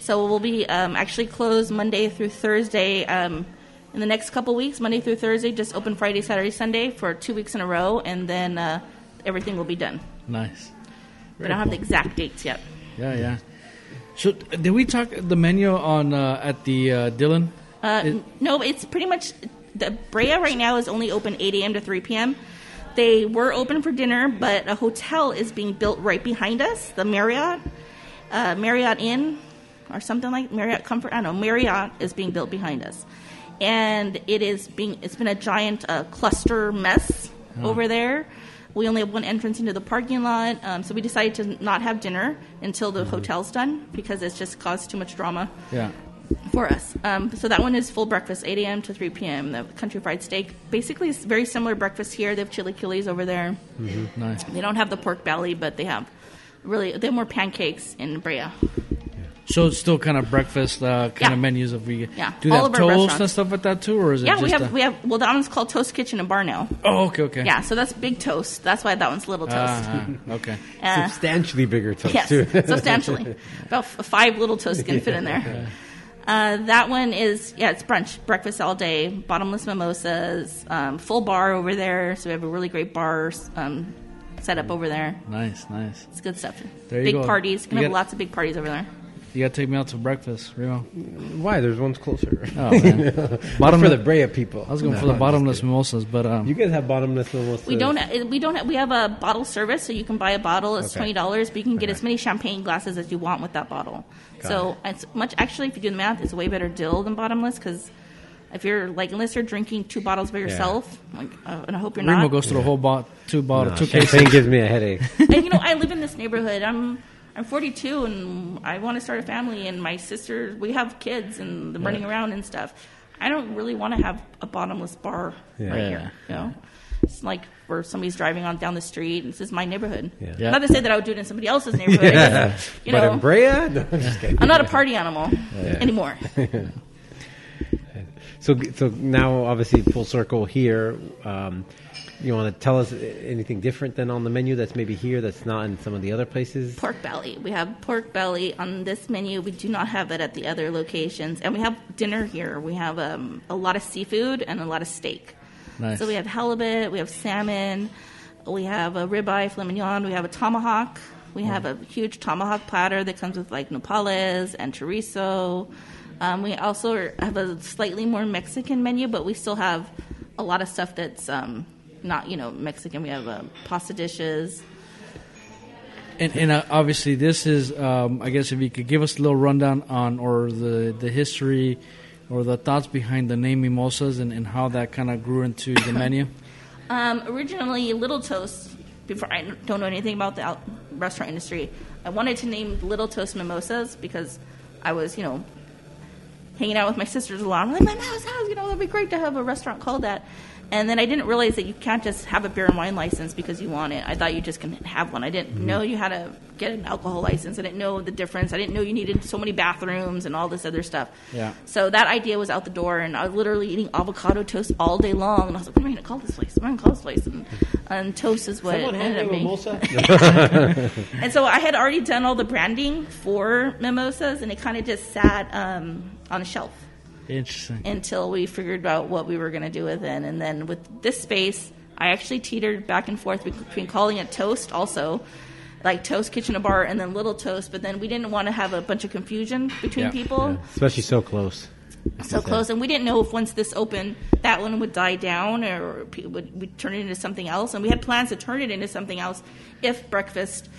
so we'll be um, actually closed monday through thursday um, in the next couple weeks monday through thursday just open friday saturday sunday for two weeks in a row and then uh, everything will be done Nice. we don't have the exact dates yet Yeah, yeah. So, did we talk the menu on uh, at the uh, Dylan? Uh, It- no, it's pretty much the Brea right now is only open 8 a.m. to 3 p.m. They were open for dinner, but a hotel is being built right behind us, the Marriott, uh, Marriott Inn, or something like Marriott Comfort. I don't know. Marriott is being built behind us, and it is being. It's been a giant uh, cluster mess over there. We only have one entrance into the parking lot, um, so we decided to not have dinner until the hotel's done because it's just caused too much drama Yeah. For us. Um, so that one is full breakfast, 8 a.m. to 3 p.m. The country fried steak. Basically, it's very similar breakfast here. They have chilaquiles over there. Nice. They don't have the pork belly, but they have really they have more pancakes in Brea. So it's still kind of breakfast uh, kind Yeah. of menus of vegan. Yeah, Do they all have of our toast restaurants. and stuff like that too, or is it Yeah, just we have a- we have well that one's called Toast Kitchen and Bar now. Oh, okay, okay. Yeah, so that's big toast. That's why that one's little toast. Uh-huh. Okay. Uh, Substantially bigger toast yes, too. substantially. About f- five little toasts can fit in there. Uh, that one is yeah, it's brunch, breakfast all day, bottomless mimosas, um, full bar over there. So we have a really great bar um, set up over there. Nice, nice. It's good stuff. There you big go. parties. Can You have get- lots of big parties over there. You gotta take me out to breakfast, Remo. Why? There's ones closer. Oh man, for the Brea people. I was going No, for the bottomless mimosas, but um, You guys have bottomless mimosas. We don't. uh, We don't. Have, we have a bottle service, so you can buy a bottle. It's Okay. twenty dollars, but you can get Okay. as many champagne glasses as you want with that bottle. Got so it's much. Actually, if you do the math, it's a way better deal than bottomless because if you're like, unless you're drinking two bottles by yourself, like, uh, and I hope you're Remo not. goes through the whole bot, two bottle, No, two champagne cases. gives me a headache. and you know, I live in this neighborhood. I'm I'm 42 and I want to start a family. And my sister, we have kids and they're running around and stuff. I don't really want to have a bottomless bar Yeah. right Yeah. here. You know, it's like where somebody's driving on down the street. and This is my neighborhood. Yeah. Yeah. Not to say that I would do it in somebody else's neighborhood. yeah. It's just, you but know, in Brea, no, I'm just. I'm not a party animal Yeah. anymore. So, so now obviously full circle here. Um, you want to tell us anything different than on the menu that's maybe here that's not in some of the other places? Pork belly. We have pork belly on this menu. We do not have it at the other locations. And we have dinner here. We have um, a lot of seafood and a lot of steak. Nice. So we have halibut, we have salmon, we have a ribeye, filet mignon, we have a tomahawk. We have a huge tomahawk platter that comes with like nopales and chorizo. Um, we also have a slightly more Mexican menu, but we still have a lot of stuff that's um, not, you know, Mexican. We have uh, pasta dishes. And, and uh, obviously, this is, um, I guess, if you could give us a little rundown on or the the history or the thoughts behind the name mimosas and, and how that kind of grew into the menu. Um, originally, Little Toast. Before I don't know anything about the out- restaurant industry, I wanted to name Little Toast Mimosas because I was, you know, hanging out with my sisters a lot. I'm like, my mom's house, you know, that'd be great to have a restaurant called that. And then I didn't realize that you can't just have a beer and wine license because you want it. I thought you just can have one. I didn't know you had to get an alcohol license. I didn't know the difference. I didn't know you needed so many bathrooms and all this other stuff. Yeah. So that idea was out the door, and I was literally eating avocado toast all day long. And I was like, what am I going to call this place? What am I going to call this place? And, and toast is what Someone hand ended me up a being. mimosa? And so I had already done all the branding for mimosas, and it kind of just sat um, on a shelf Interesting. until we figured out what we were going to do with it. And then with this space, I actually teetered back and forth between calling it Toast also, like Toast Kitchen and Bar, and then Little Toast. But then we didn't want to have a bunch of confusion between Yeah. people. Especially so close. So close, and we didn't know if once this opened, that one would die down or would would turn it into something else. And we had plans to turn it into something else if breakfast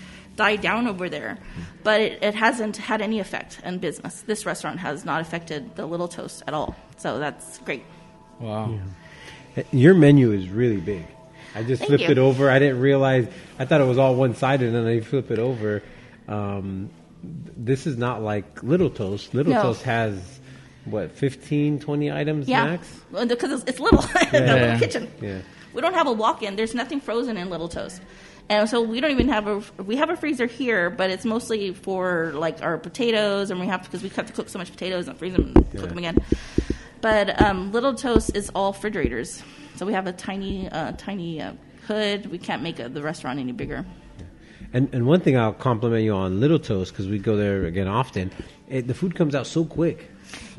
died down over there, but it, it hasn't had any effect on business. This restaurant has not affected the Little Toast at all, so that's great. Wow. Your menu is really big. I just Thank flipped you. it over. I didn't realize. I thought it was all one sided, and then I flip it over. Um, this is not like Little Toast. Little No. Toast has what 15, 20 items Yeah, max. Well, because it's, it's little, the Yeah. little kitchen. Yeah. We don't have a walk-in. There's nothing frozen in Little Toast, and so we don't even have a. We have a freezer here, but it's mostly for like our potatoes, and we have because we have to cook so much potatoes and freeze them, and Yeah. cook them again. But um, Little Toast is all refrigerators, so we have a tiny, uh, tiny uh, hood. We can't make uh the restaurant any bigger. And and one thing I'll compliment you on Little Toast because we go there again often. It, the food comes out so quick.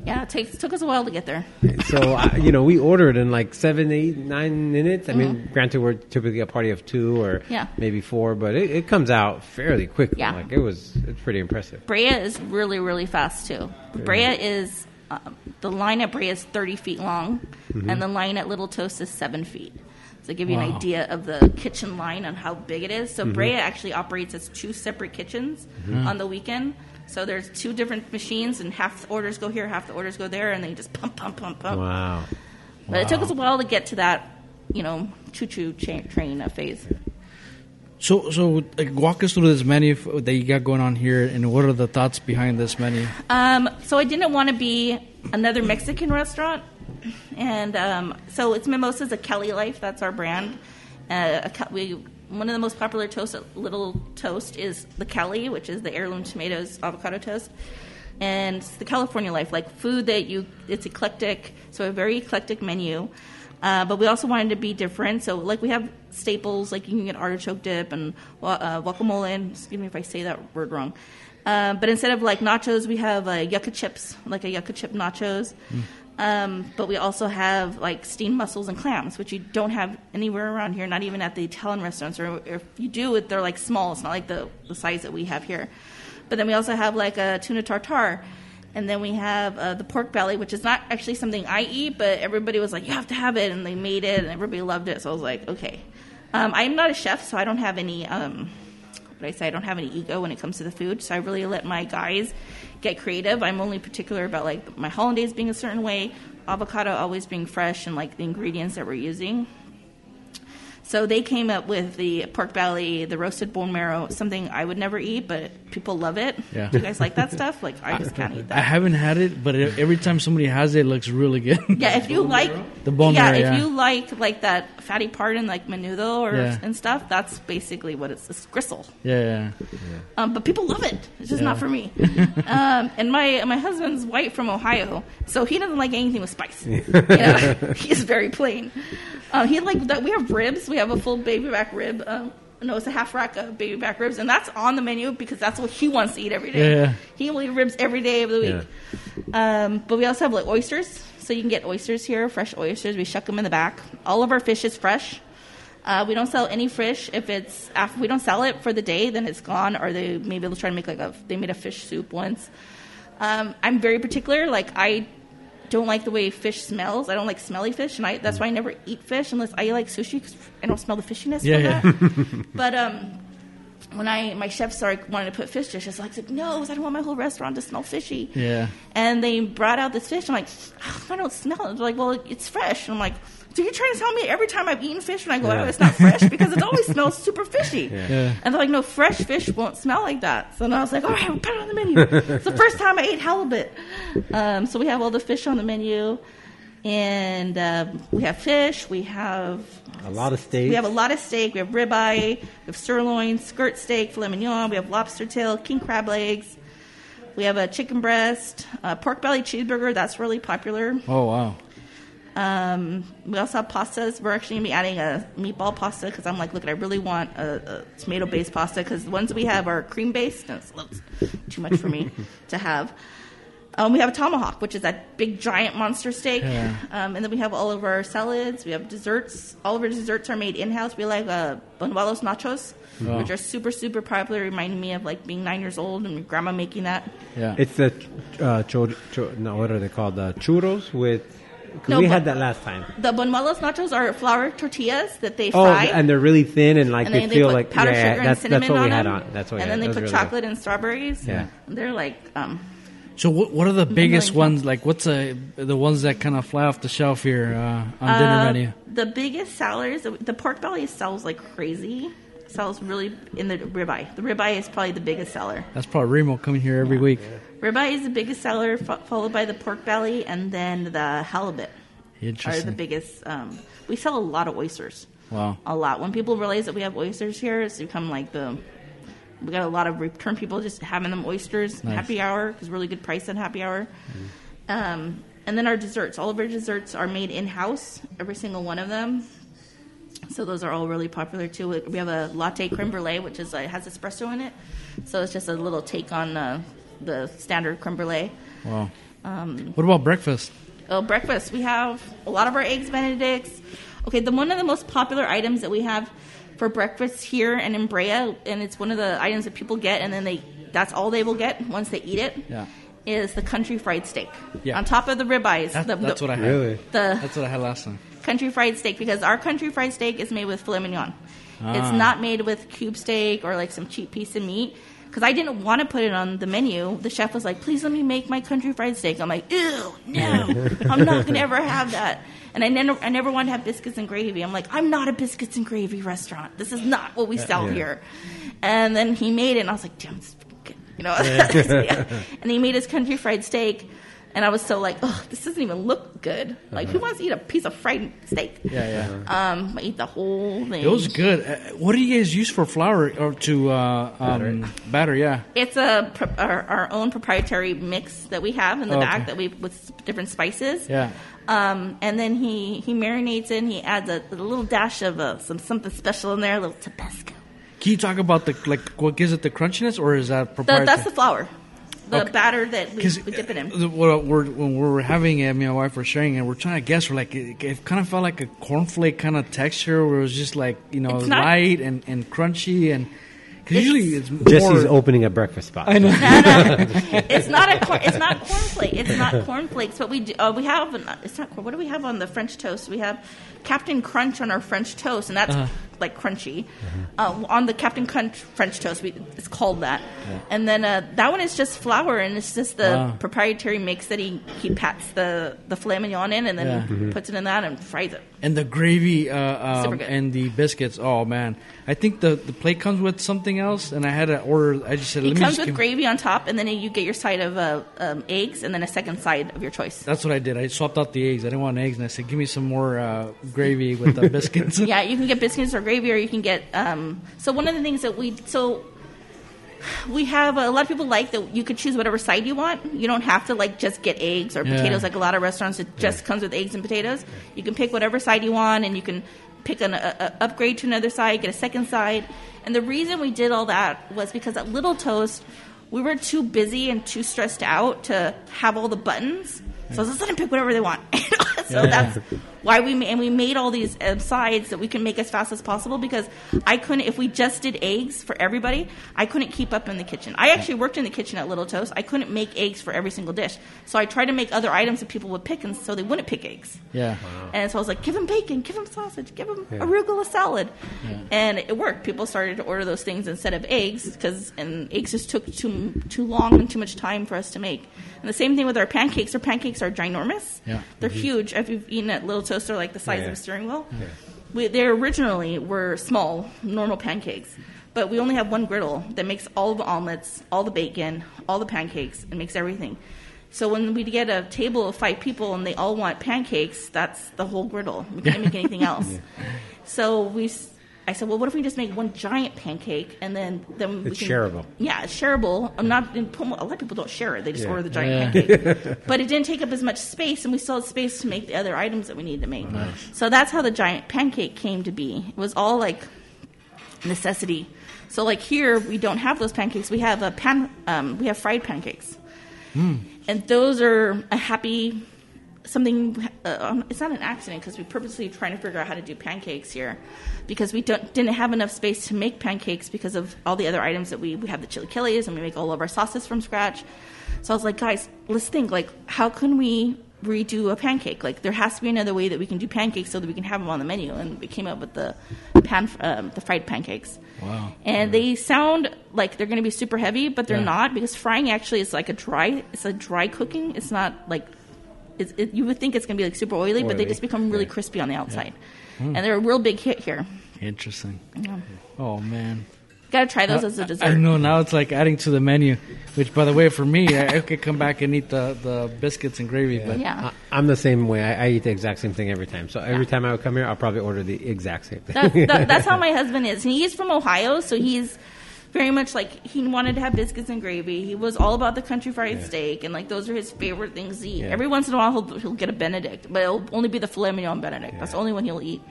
Yeah, it takes took us a while to get there. So I, you know, we ordered in like seven, eight, nine minutes. I mean, granted, we're typically a party of two or Mm-hmm. Yeah. maybe four, but it, it comes out fairly quickly. Yeah. Like it was, it's pretty impressive. Brea is really, really fast too. Brea is um, the line at Brea is 30 feet long, and the line at Little Toast is seven feet. So to give you an idea of the kitchen line and how big it is. So Brea actually operates as two separate kitchens on the weekend. So there's two different machines, and half the orders go here, half the orders go there, and they just pump, pump, pump, pump. Wow. But it took us a while to get to that, you know, choo-choo cha- train phase. So, so like, walk us through this menu f- that you got going on here, and what are the thoughts behind this menu? Um, so I didn't want to be another Mexican restaurant, and um, so it's Mimosas, a Cali Life. That's our brand. Uh, a, we one of the most popular toast Little Toast is the Cali, which is the heirloom tomatoes avocado toast. and the California life, like food that you. It's eclectic, so a very eclectic menu. Uh, but we also wanted to be different, so like we have staples, like you can get artichoke dip and uh, guacamole. And excuse me if I say that word wrong. Um, but instead of like nachos, we have uh, yucca chips, like a yucca chip nachos. Um, but we also have like steamed mussels and clams, which you don't have anywhere around here, not even at the Italian restaurants. Or if you do, they're like small. It's not like the, the size that we have here. But then we also have like a tuna tartare. And then we have uh, the pork belly, which is not actually something I eat, but everybody was like, you have to have it. And they made it, and everybody loved it. So I was like, okay. Um, I'm not a chef, so I don't have any. Um, I say, I don't have any ego when it comes to the food, so I really let my guys get creative. I'm only particular about like my hollandaise being a certain way, avocado always being fresh, and like the ingredients that we're using. So they came up with the pork belly, the roasted bone marrow, something I would never eat, but people love it. Yeah. Do you guys like that stuff? Like I just can't eat that. I haven't had it, but every time somebody has it, it looks really good. Yeah, if you like The bone yeah, marrow, if you like like that fatty part in like menudo or Yeah. and stuff, that's basically what it's. It's gristle. yeah, yeah. Um, but people love it. It's just Yeah. not for me. um, and my my husband's white from Ohio, so he doesn't like anything with spice. You know, he's very plain. Um, he like that. We have ribs. We have a full baby back rib. Um, no, it's a half rack of baby back ribs, and that's on the menu because that's what he wants to eat every day. Yeah. He will eat ribs every day of the week. Um, but we also have like oysters, so you can get oysters here, fresh oysters. We shuck them in the back. All of our fish is fresh. Uh, we don't sell any fish if it's after we don't sell it for the day, then it's gone. Or they maybe they'll try to make like a they made a fish soup once. Um, I'm very particular. Like I don't like the way fish smells. I don't like smelly fish, and I, that's why I never eat fish unless I like sushi because I don't smell the fishiness Yeah, yeah. that. but um, when I my chef started wanting to put fish dishes, I was like, no, 'cause I don't want my whole restaurant to smell fishy. Yeah. And they brought out this fish. I'm like, "Ugh, I don't smell it. They're like, well, it's fresh. And I'm like, so you're trying to tell me every time I've eaten fish when I go out, it's not fresh because it always smells super fishy. Yeah. And they're like, no, fresh fish won't smell like that. So then I was like, all right, we'll put it on the menu. it's the first time I ate halibut. Um, so we have all the fish on the menu. And um, we have fish. We have A lot of steak. we have a lot of steak. We have ribeye, we have sirloin, skirt steak, filet mignon. We have lobster tail, king crab legs. We have a chicken breast, a pork belly cheeseburger. That's really popular. Oh wow. Um, we also have pastas. We're actually gonna be adding a meatball pasta because I'm like, look, I really want a, a tomato-based pasta because the ones we have are cream-based. And it's too much for me to have. Um, we have a tomahawk, which is that big giant monster steak. Yeah. Um, and then we have all of our salads. We have desserts. All of our desserts are made in-house. We like uh, Buñuelos nachos, Wow. which are super, super popular. Reminding me of like being nine years old and grandma making that. Yeah. It's the uh, cho- cho- no, what are they called? The churros with. 'cause No, we had that last time. The Buñuelos nachos are flour tortillas that they Oh, fry. and they're really thin and like and they they feel put like powdered yeah, sugar and that's cinnamon that's what we on had them. on. That's what we and had. then they That put was really chocolate and strawberries. Yeah. And they're like, um, So what what are the biggest ones? Like what's a, the ones that kind of fly off the shelf here uh, on dinner uh, menu? the biggest sellers. The pork belly sells like crazy. Sells really in the ribeye. The ribeye is probably the biggest seller. That's probably Remo coming here every week. Ribeye is the biggest seller, fo- followed by the pork belly, and then the halibut are the biggest. Um, we sell a lot of oysters. Wow. a lot. When people realize that we have oysters here, it's become like the we got a lot of return people just having them oysters Nice. happy hour because really good price at happy hour. Um, and then our desserts, all of our desserts are made in house, every single one of them. So those are all really popular too. We have a latte creme brulee, which is uh, has espresso in it. So it's just a little take on uh, the standard creme brulee. Wow. Um, What about breakfast? Oh, breakfast. We have a lot of our eggs Benedicts. Okay, the one of the most popular items that we have for breakfast here and in Brea, and it's one of the items that people get, and then they that's all they will get once they eat it. Yeah. Is the country fried steak Yeah. on top of the ribeyes? That, the, that's the, what I had. Really? the That's what I had last time. country fried steak because our country fried steak is made with filet mignon. Ah. It's not made with cube steak or like some cheap piece of meat. Because I didn't want to put it on the menu. The chef was like, "Please let me make my country fried steak." I'm like, "Ew, no, I'm not gonna ever have that." And I never, I never want to have biscuits and gravy. I'm like, "I'm not a biscuits and gravy restaurant. This is not what we sell yeah. here." And then he made it, and I was like, "Damn, this is good," you know. And he made his country fried steak. And I was so like, oh, this doesn't even look good. Like, who wants to eat a piece of fried steak? Yeah, yeah. Um, I ate the whole thing. It was good. Uh, what do you guys use for flour or to uh, um, batter? Yeah. It's a pr- our, our own proprietary mix that we have in the Okay. back that we with different spices. Yeah. Um, and then he he marinates it. and He adds a, a little dash of uh, some something special in there, a little Tabasco. Can you talk about the like what gives it the crunchiness, or is that The, that's the flour, the Okay. batter that we, we dip it in. What we're, when we were having it, me and my wife were sharing it. We're trying to guess. We're like, it, it kind of felt like a cornflake kind of texture, where it was just like you know not- light and, and crunchy, and because usually it's more. Jesse's opening a breakfast spot. I know. it's not a cor- it's not cornflake. It's not cornflakes. But we do, uh, we have an, it's not corn. What do we have on the French toast? We have Cap'n Crunch on our French toast, and that's like crunchy. Uh, on the Cap'n Crunch French toast, we, it's called that. And then uh, that one is just flour, and it's just the Wow. proprietary mix that he he pats the the filet mignon in, and then Yeah. he puts it in that and fries it. And the gravy uh, um, and the biscuits. Oh man, I think the, the plate comes with something else, and I had to order. I just said, It let me comes just with give- gravy on top, and then you get your side of uh, um, eggs, and then a second side of your choice. That's what I did. I swapped out the eggs. I didn't want eggs, and I said, give me some more uh, gravy with the biscuits. yeah, you can get biscuits or gravy, or you can get. Um, so one of the things that we so we have uh, a lot of people like that you could choose whatever side you want. You don't have to like just get eggs or Yeah. potatoes like a lot of restaurants. It just comes with eggs and potatoes. You can pick whatever side you want, and you can pick an a, a upgrade to another side, get a second side. And the reason we did all that was because at Little Toast we were too busy and too stressed out to have all the buttons. So I was just let them pick whatever they want. so that's why we ma- and we made all these um, sides that we can make as fast as possible because I couldn't if we just did eggs for everybody I couldn't keep up in the kitchen. I actually worked in the kitchen at Little Toast. I couldn't make eggs for every single dish, so I tried to make other items that people would pick, and so they wouldn't pick eggs. yeah. And so I was like, give them bacon, give them sausage, give them arugula salad. And it worked. People started to order those things instead of eggs because and eggs just took too too long and too much time for us to make. And the same thing with our pancakes. Our pancakes are ginormous. Yeah. They're huge. If you've eaten at Little Toast, they're like the size Yeah. of a steering wheel. We, they originally were small, normal pancakes. But we only have one griddle that makes all the omelets, all the bacon, all the pancakes, and makes everything. So when we get a table of five people and they all want pancakes, that's the whole griddle. We can't make anything else. So we, I said, well, what if we just make one giant pancake and then then we It's can, shareable. Yeah, it's shareable. I'm not. A lot of people don't share it; they just Yeah. order the giant pancake. but it didn't take up as much space, and we still had space to make the other items that we needed to make. So that's how the giant pancake came to be. It was all like necessity. So like here, we don't have those pancakes. We have a pan. Um, we have fried pancakes, and those are a happy something. Uh, um, it's not an accident because we purposely trying to figure out how to do pancakes here, because we don't didn't have enough space to make pancakes because of all the other items that we we have the chili chilaquiles and we make all of our sauces from scratch. So I was like, guys, let's think like how can we redo a pancake? Like there has to be another way that we can do pancakes so that we can have them on the menu. And we came up with the pan um, the fried pancakes. Wow. And they sound like they're going to be super heavy, but they're Yeah. not because frying actually is like a dry. It's a dry cooking. It's not like it, you would think it's going to be like super oily, but they just become really yeah. crispy on the outside. Hmm. And they're a real big hit here. Interesting. Oh man. Got to try those uh, as a dessert. I know now it's like adding to the menu, which by the way, for me, I, I could come back and eat the, the biscuits and gravy, but Yeah. I, I'm the same way. I, I eat the exact same thing every time. So every time I would come here, I'll probably order the exact same thing. that, that, that's how my husband is. And he's from Ohio, so he's very much like he wanted to have biscuits and gravy. He was all about the country fried steak, and like those are his favorite things to eat. Yeah. Every once in a while, he'll, he'll get a Benedict, but it'll only be the filet mignon Benedict. That's the only one he'll eat.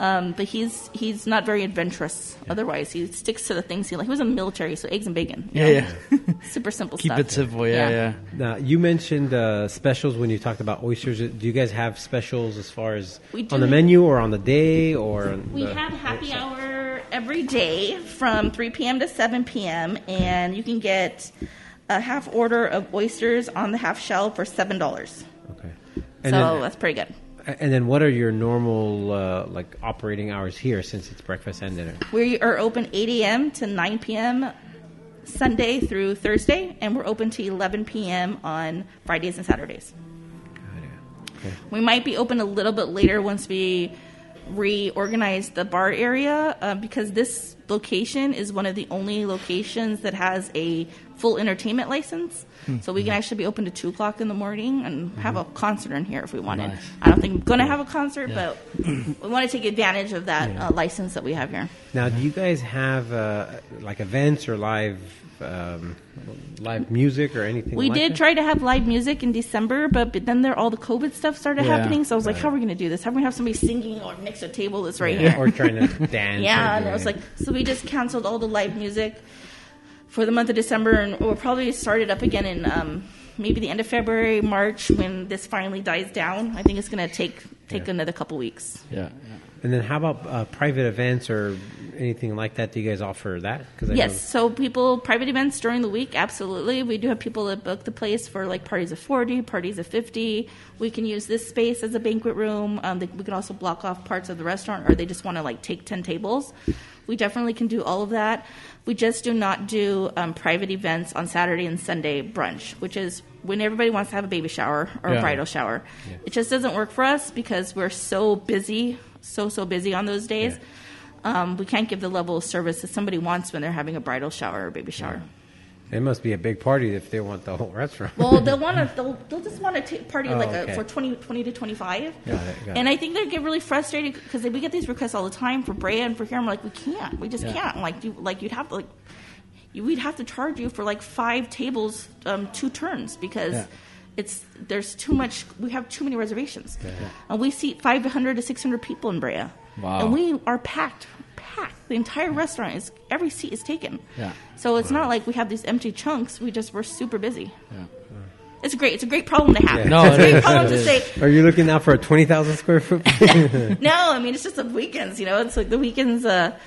Um, but he's he's not very adventurous. Otherwise, he sticks to the things he like. He was in the military, so eggs and bacon. you yeah, know? yeah. super simple stuff. Keep stuff. it simple. Yeah, yeah. Now, you mentioned uh, specials when you talked about oysters. Do you guys have specials as far as on the menu or on the day or? We the- have happy hour every day from 3 p.m. to 7 p.m. and you can get a half order of oysters on the half shell for seven dollars. Okay. So then, that's pretty good. And then, what are your normal uh, like operating hours here since it's breakfast and dinner? We are open 8 a.m. to 9 p.m. Sunday through Thursday, and we're open to 11 p.m. on Fridays and Saturdays. Okay. We might be open a little bit later once we reorganize the bar area uh, because this location is one of the only locations that has a full entertainment license. So we can actually be open to two o'clock in the morning and have a concert in here if we wanted. Nice. I don't think we're going to have a concert, but we want to take advantage of that uh, license that we have here. Now, do you guys have uh, like events or live um, live music or anything? We like did that? try to have live music in December, but, but then there all the COVID stuff started Yeah. happening. So I was like, how are we going to do this? How are we going to have somebody singing or next to a table that's right Yeah, here? or trying to dance. Yeah, and it was like, so we just canceled all the live music for the month of December, and we'll probably start it up again in um, maybe the end of February, March, when this finally dies down. I think it's going to take take another couple weeks. Yeah. And then how about uh, private events or anything like that? Do you guys offer that? Because Yes, so people private events during the week, absolutely. We do have people that book the place for like parties of forty, parties of fifty. We can use this space as a banquet room. Um, they, we can also block off parts of the restaurant, or they just want to like take ten tables. We definitely can do all of that. We just do not do um, private events on Saturday and Sunday brunch, which is when everybody wants to have a baby shower or Yeah. a bridal shower. It just doesn't work for us because we're so busy, so so busy on those days. Um, we can't give the level of service that somebody wants when they're having a bridal shower or baby shower. It must be a big party if they want the whole restaurant. Well, they'll want to. They'll, they'll just want to party Oh, like okay. a, for 20, 20 to twenty five. And. I think they get really frustrated because we get these requests all the time for Brea and for here. I'm like, we can't. We just Yeah. can't. Like you, like you'd have to like, you, we'd have to charge you for like five tables, um, two turns because. Yeah. It's there's too much. We have too many reservations, and we seat 500 to 600 people in Brea, Wow. and we are packed, packed. The entire restaurant is every seat is taken. Yeah. So it's not like we have these empty chunks. We just we're super busy. Yeah. It's great. It's a great problem to have. No, it's a great is. problem to is. say. Are you looking out for a 20,000 square foot? No, I mean it's just the weekends. You know, it's like the weekends. Uh,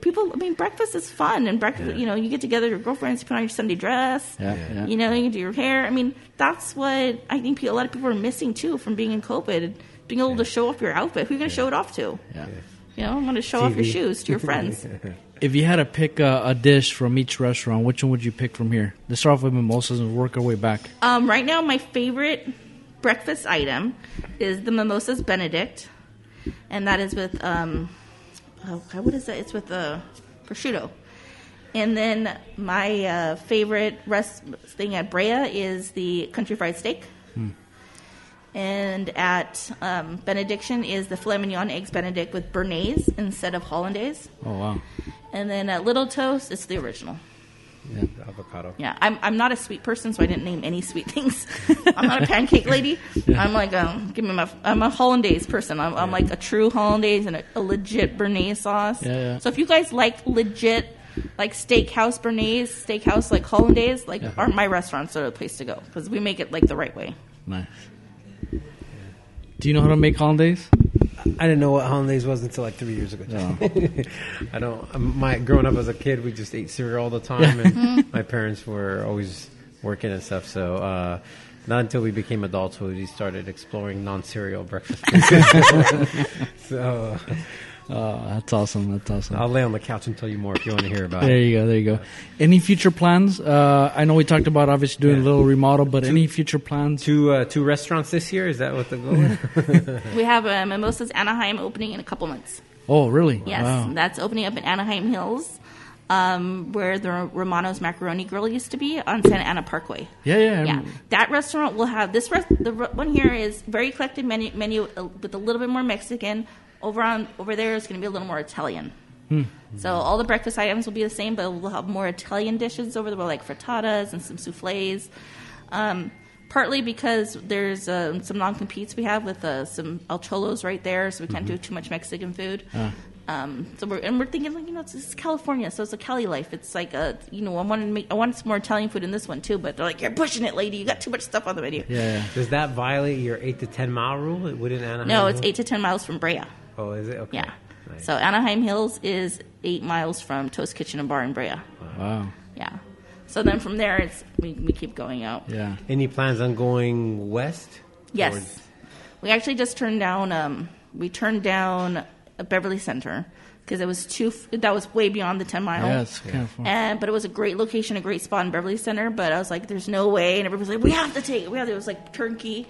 people. I mean, breakfast is fun, and breakfast. You know, you get together with your girlfriends, you put on your Sunday dress. Yeah, yeah. You know, you can do your hair. I mean, that's what I think a lot of people are missing too from being in COVID. Being able to show off your outfit. Who are you going to show it off to? Yeah. You know, I'm going to show off your shoes to your friends. If you had to pick a, a dish from each restaurant, which one would you pick from here? Let's start off with mimosas and work our way back. Um, right now, my favorite breakfast item is the Mimosas Benedict, and that is with um, oh, God, what is that? It's with the prosciutto. And then my uh, favorite rest thing at Brea is the country fried steak. And at um, Benediction is the filet mignon eggs Benedict with béarnaise instead of hollandaise. Oh wow. And then at Little Toast, it's the original. Yeah, avocado. Yeah, I'm I'm not a sweet person, so I didn't name any sweet things. I'm not a pancake lady. I'm like, um, give me my. I'm a hollandaise person. I'm, I'm like a true hollandaise and a, a legit béarnaise sauce. Yeah, yeah. So if you guys like legit, like steakhouse béarnaise, steakhouse like hollandaise, like our, my restaurants are the place to go because we make it like the right way. Nice. Do you know how to make hollandaise? I didn't know what hollandaise was until like three years ago. I don't. um, My growing up as a kid, we just ate cereal all the time, and my parents were always working and stuff. So uh, not until we became adults would we started exploring non-cereal breakfast. so Oh, that's awesome. That's awesome. I'll lay on the couch and tell you more if you want to hear about it. There you go. There you go. Any future plans? Uh, I know we talked about obviously doing a little remodel, but any future plans? Two uh, two restaurants this year. Is that what the goal is? We have a Mimosas Anaheim opening in a couple months. Oh, really? Yes, Wow. that's opening up in Anaheim Hills, um, where the Romano's Macaroni Grill used to be on Santa Ana Parkway. Yeah, yeah. Yeah, that restaurant will have this. Rest, the re- one here is very eclectic menu, menu uh, with a little bit more Mexican. Over on over there is going to be a little more Italian. So all the breakfast items will be the same, but we'll have more Italian dishes over there, like frittatas and some souffles. Um, partly because there's um, some non-competes we have with uh, some El Cholos right there, so we can't do too much Mexican food. Um, so we're and we're thinking like you know it's, it's California, so it's a Cali life. It's like a you know I want to make I want some more Italian food in this one too, but they're like you're pushing it, lady. You got too much stuff on the menu. yeah. Does that violate your eight to ten mile rule? It wouldn't Anaheim. No, it's eight to ten miles from Brea. Oh, is it? Okay. Yeah. Nice. So Anaheim Hills is eight miles from Toast Kitchen and Bar in Brea. Wow. Yeah. So then from there, it's we, we keep going out. Yeah. Any plans on going west? Yes. Or- We actually just turned down. Um, we turned down a Beverly Center because it was too. That was way beyond the ten mile. Yeah, it's kind of fun. And but it was a great location, a great spot in Beverly Center. But I was like, "There's no way," and everybody was like, "We have to take it." We have to. It was like turnkey.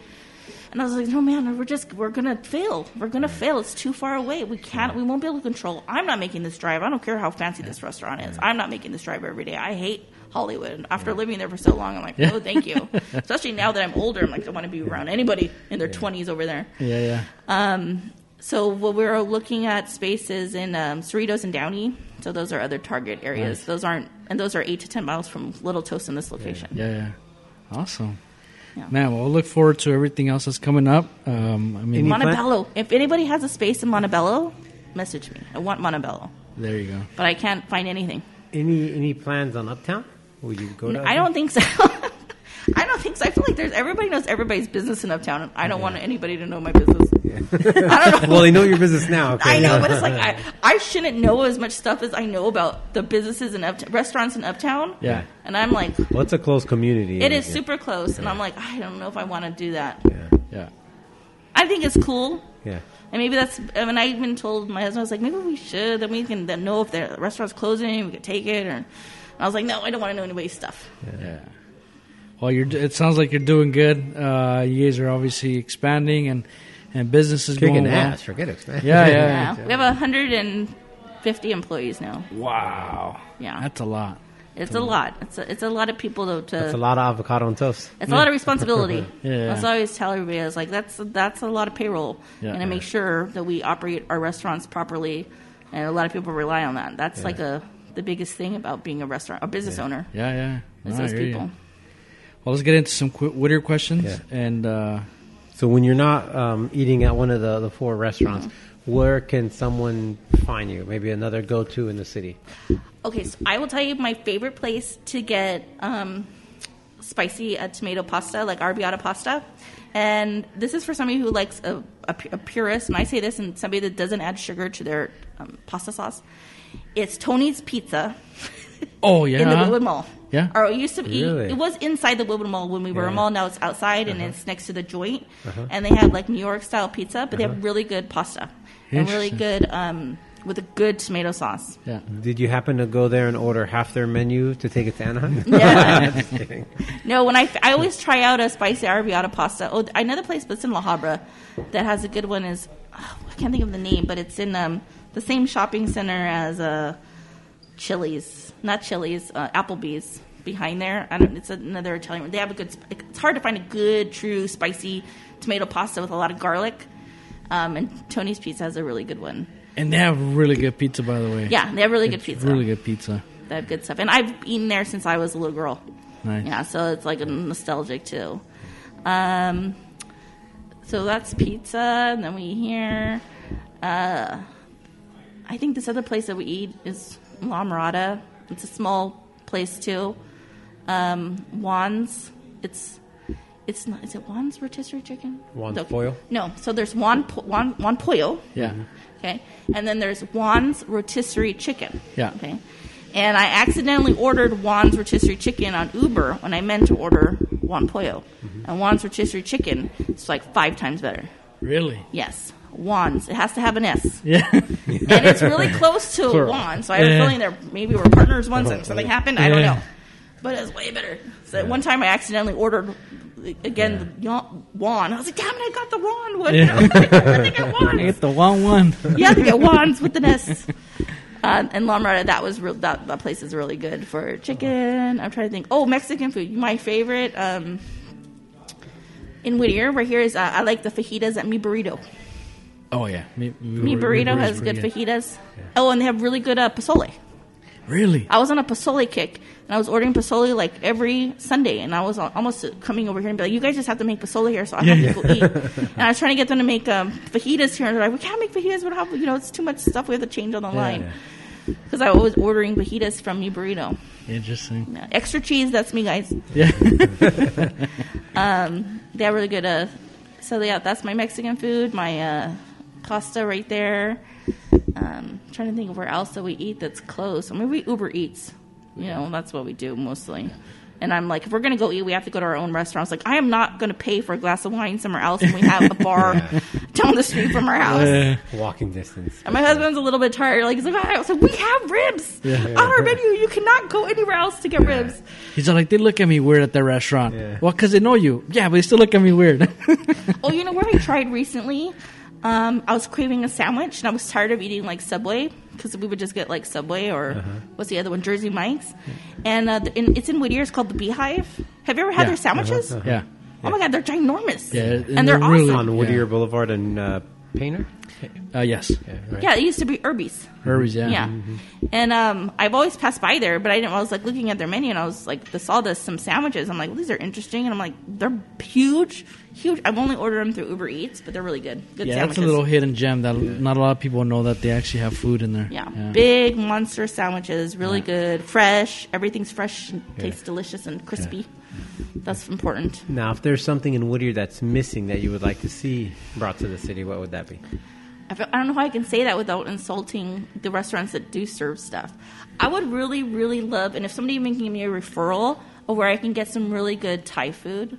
And I was like, no, man, we're just we're gonna fail. We're gonna fail. It's too far away. We can't. We won't be able to control. I'm not making this drive. I don't care how fancy this restaurant is. I'm not making this drive every day. I hate Hollywood. And After living there for so long, I'm like, no, thank you. Especially now that I'm older, I'm like, I want to be around anybody in their 20s over there. Yeah, yeah. Um, so what we're looking at spaces in um, Cerritos and Downey. So those are other target areas. Those aren't, and those are eight to ten miles from Little Toast in this location. Yeah, yeah. Awesome. Yeah. Man, well, we'll look forward to everything else that's coming up. Um, I mean, Any- plan- Montebello. If anybody has a space in Montebello, message me. I want Montebello, there you go. but I can't find anything. Any any plans on Uptown? Would you go to? I don't think so. I don't think so. I feel like there's everybody knows everybody's business in Uptown, and I don't want anybody to know my business. I don't know. Well, they know your business now. Okay. I know, but it's like I, I shouldn't know as much stuff as I know about the businesses and Uptown, restaurants in Uptown. Yeah. And I'm like, Well, it's a close community. it is Yeah. super close, and I'm like, I don't know if I want to do that. Yeah. Yeah. I think it's cool, Yeah. and maybe that's. I mean, I even told my husband, I was like, maybe we should. Then we can then know if the restaurant's closing, we could take it. Or and I was like, no, I don't want to know anybody's stuff. Yeah. Well, you're. It sounds like you're doing good. Uh, you guys are obviously expanding and and business is Kicking going well. ass. Forget it, man. Yeah, yeah. Yeah, we have 150 employees now. Wow. Yeah, That's a lot. it's a lot. It's a, it's a lot of people to. to That's a lot of avocado on toast. It's a lot of responsibility. Yeah. That's what I always tell everybody. I was like, that's that's a lot of payroll, Yeah. and I make sure that we operate our restaurants properly. And a lot of people rely on that. That's like a the biggest thing about being a restaurant, a business owner, Yeah, yeah. is No, those hear you. People. Well, let's get into some qu- Whittier questions. Yeah. And uh, So when you're not um, eating at one of the, the four restaurants, where can someone find you? Maybe another go-to in the city. Okay, so I will tell you my favorite place to get um, spicy uh, tomato pasta, like arrabbiata pasta. And this is for somebody who likes a, a, a purist, and I say this, and somebody that doesn't add sugar to their um, pasta sauce. It's Tony's Pizza oh yeah, in the Whittwood Mall. Yeah. Or it used to be. Really? It was inside the Whittwood Mall when we were a mall. Now it's outside and it's next to the joint. And they have like New York style pizza, but they have really good pasta and really good um, with a good tomato sauce. yeah. Did you happen to go there and order half their menu to take it to Anaheim? Yeah. Just kidding. no, when I, I always try out a spicy arrabbiata pasta. Oh, another place, but it's in La Habra, that has a good one is oh, I can't think of the name, but it's in um, the same shopping center as uh, Chili's, not Chili's, uh, Applebee's behind there. I don't. It's another Italian. One. They have a good. It's hard to find a good, true, spicy tomato pasta with a lot of garlic. Um, and Tony's Pizza has a really good one. And they have really good pizza, by the way. Yeah, they have really good pizza. Really good pizza. They have good stuff, and I've eaten there since I was a little girl. Nice. Yeah, so it's like a nostalgic too. Um, so that's pizza, and then we here. Uh, I think this other place that we eat is La Mirada. It's a small place too. Um, Juan's. It's it's not. Is it Juan's rotisserie chicken? Juan's No. Pollo? No. So there's Juan Po- Juan Juan Pollo. Yeah. Okay. And then there's Juan's rotisserie chicken. Yeah. Okay. And I accidentally ordered Juan's rotisserie chicken on Uber when I meant to order Juan Pollo. And Juan's rotisserie chicken is like five times better. Really? Yes. Juan's. It has to have an S. Yeah. And it's really close to Plural. Juan. So I have a feeling there maybe we're partners once and something happened. I don't know. But it's way better. So one time I accidentally ordered again the Yon- Juan. I was like, damn it, I got the Juan one. Yeah. I think I I Juan's. get the one one. You have to get Juan's with an S. Uh, and La Mirada, that was real, that, that place is really good for chicken. I'm trying to think. Oh, Mexican food. My favorite um, in Whittier, right here is uh, I like the fajitas at Mi Burrito. Oh yeah. Me, Mi Burrito has good fajitas. Oh, and they have really good uh, pozole. Really? I was on a pozole kick, and I was ordering pozole like every Sunday, and I was almost coming over here and be like, "You guys just have to make pozole here, so I have to go eat." And I was trying to get them to make um, fajitas here, and they're like, "We can't make fajitas. We don't have, you know, it's too much stuff. We have to change on the line." Because I was ordering fajitas from Mi Burrito. Interesting. Yeah, Extra cheese, that's me, guys. Yeah. They have really good. Uh, so yeah, that's my Mexican food. My uh, pasta right there. Um, trying to think of where else that we eat that's close. I mean, we Uber Eats. You know, that's what we do mostly. And I'm like, if we're gonna go eat, we have to go to our own restaurants. Like, I am not gonna pay for a glass of wine somewhere else when we have a bar down the street from our house. Yeah. Walking distance. And my husband's a little bit tired. Like, he's like, I was like, we have ribs on our menu. You cannot go anywhere else to get ribs. He's like, they look at me weird at the restaurant. Yeah. Well, because they know you. Yeah, but they still look at me weird. Oh, you know what I tried recently? Um, I was craving a sandwich, and I was tired of eating like Subway because we would just get like Subway or Uh-huh. what's the other one, Jersey Mike's, and uh, the, in, it's in Whittier. It's called the Beehive. Have you ever had Yeah. their sandwiches? yeah. Oh my god, they're ginormous. Yeah, and, and they're, they're really- awesome. On Whittier Yeah. Boulevard and uh, Painter. Uh, yes. Yeah, right. Yeah, it used to be Irby's. Herbies, yeah. Yeah, and um, I've always passed by there, but I didn't. I was like looking at their menu, and I was like, I saw this some sandwiches. I'm like, well, these are interesting, and I'm like, they're huge, huge. I've only ordered them through Uber Eats, but they're really good. Good Yeah, sandwiches. that's a little hidden gem that not a lot of people know that they actually have food in there. Yeah. big monster sandwiches, really good, fresh. Everything's fresh, and tastes delicious and crispy. That's important. Now, if there's something in Whittier that's missing that you would like to see brought to the city, what would that be? I, feel, I don't know how I can say that without insulting the restaurants that do serve stuff. I would really, really love, and if somebody can give me a referral of where I can get some really good Thai food,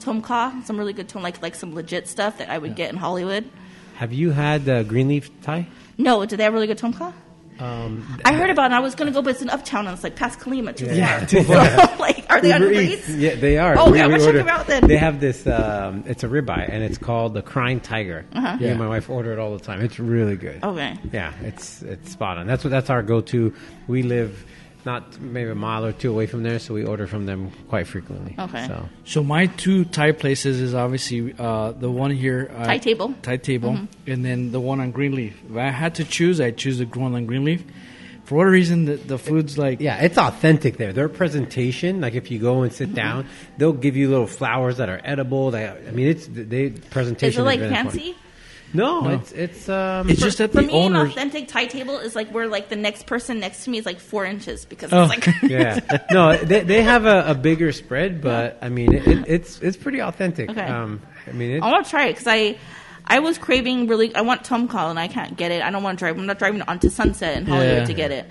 tom kha, some really good tom, like like some legit stuff that I would get in Hollywood. Have you had uh, Greenleaf Thai? No, do they have really good tom kha? Um, I heard about it. and I was going to go, but it's in Uptown, and it's like past Colima, too Yeah, far. too So, like, are they on Uber Uber Eats. Eats? Yeah, they are. Oh, We- yeah, I'm gonna check order- them out then. They have this. Um, it's a ribeye, and it's called the Crying Tiger. Uh-huh. Me Yeah. and my wife order it all the time. It's really good. Okay. Yeah, it's it's spot on. That's what that's our go-to. We live not maybe a mile or two away from there, so we order from them quite frequently. Okay. So So my two Thai places is obviously uh, the one here, uh, Thai Table. Thai table, Mm-hmm. and then the one on Greenleaf. If I had to choose, I choose the one on Greenleaf. For whatever reason, the, the food's like yeah, it's authentic there. Their presentation, like if you go and sit down, they'll give you little flowers that are edible. They, I mean, it's they presentation. Is it like very important. Fancy? No, it's it's um. It's just that For the me, an authentic Thai table is like where like the next person next to me is like four inches because Oh. it's like yeah, no, they, they have a, a bigger spread, but I mean, it, it, it's it's pretty authentic. Okay. Um, I mean, it, I want to try it because I, I was craving really. I want tom kha and I can't get it. I don't want to drive. I'm not driving onto Sunset in Hollywood Yeah. to get it.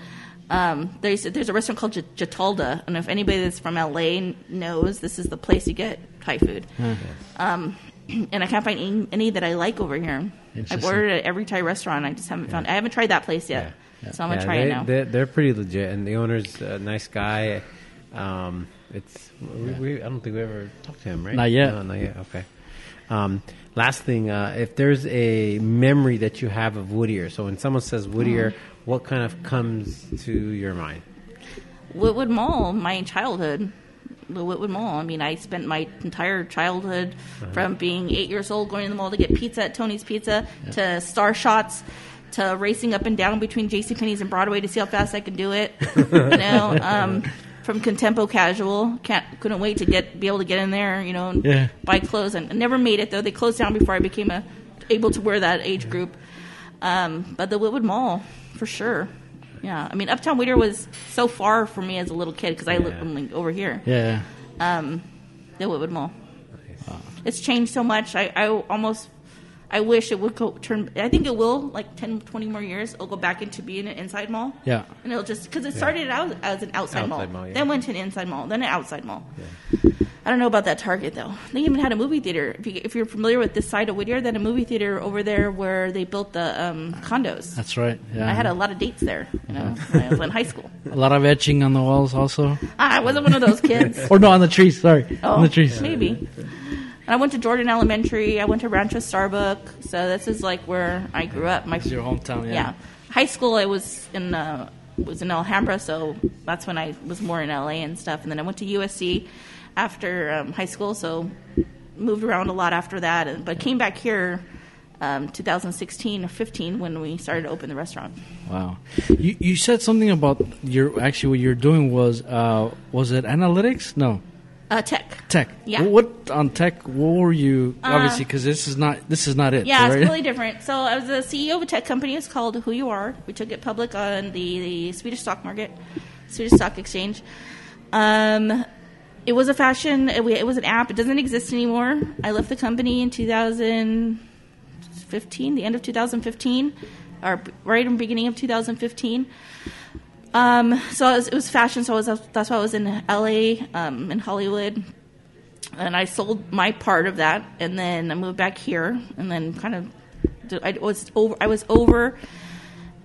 Um, there's there's a restaurant called J- Jitlada, and if anybody that's from LA knows, this is the place you get Thai food. Um, and I can't find any, any that I like over here. I've ordered at every Thai restaurant. I just haven't found. I haven't tried that place yet, so I'm gonna yeah, try they, it now. They're, they're pretty legit, and the owner's a nice guy. Um, it's we, we, I don't think we ever talked to him, right? Not yet. No, not yet. Okay. Um, last thing, uh, if there's a memory that you have of Whittier, so when someone says Whittier, Mm. what kind of comes to your mind? Whittwood Mall, my childhood. The Whittwood Mall. I mean, I spent my entire childhood from being eight years old going to the mall to get pizza at Tony's Pizza to Star Shots to racing up and down between J.C. Penney's and Broadway to see how fast I could do it. you know, um, from Contempo Casual, can't couldn't wait to get be able to get in there. You know, and Yeah. buy clothes. And I never made it though. They closed down before I became a, able to wear that age group. Um, but the Whittwood Mall, for sure. Yeah, I mean, Uptown Whittier was so far for me as a little kid because I lived like, over here. yeah, Um, the Whittwood Mall. It's changed so much. I, I almost, I wish it would go turn. I think it will, like 10, 20 more years. It'll go back into being an inside mall. yeah. And it'll just because it started out as an outside, mall, Outside mall, yeah. then went to an inside mall, then an outside mall. I don't know about that Target though. They even had a movie theater. If, you, if you're familiar with this side of Whittier, then a movie theater over there where they built the um, condos. That's right. Yeah. I had a lot of dates there, you know, when I was in high school. a lot of etching on the walls, also. Ah, I wasn't one of those kids. Or no, on the trees. Sorry, Oh, on the trees. maybe. And I went to Jordan Elementary. I went to Rancho Starbuck. So this is like where I grew up. My It's your hometown. Yeah. yeah. High school, I was in uh, was in Alhambra, so that's when I was more in LA and stuff. And then I went to USC after um, high school, so moved around a lot after that. And, but came back here um, 2016 or 15 when we started to open the restaurant. Wow. You you said something about your actually what you're doing was uh was it analytics? No. Uh, tech. Tech. Yeah. Uh, What on tech? What were you? obviously, because this is not this is not it. Yeah, right? it's really different. So I was the CEO of a tech company. It's called Who You Are. We took it public on the, the Swedish stock market, Swedish stock exchange. Um, it was a fashion. It, it was an app. It doesn't exist anymore. I left the company in 2015, the end of 2015, or right in the beginning of 2015. Um, so was, it was fashion. So was that's why I was in L.A. Um, in Hollywood, and I sold my part of that, and then I moved back here, and then kind of I was over. I was over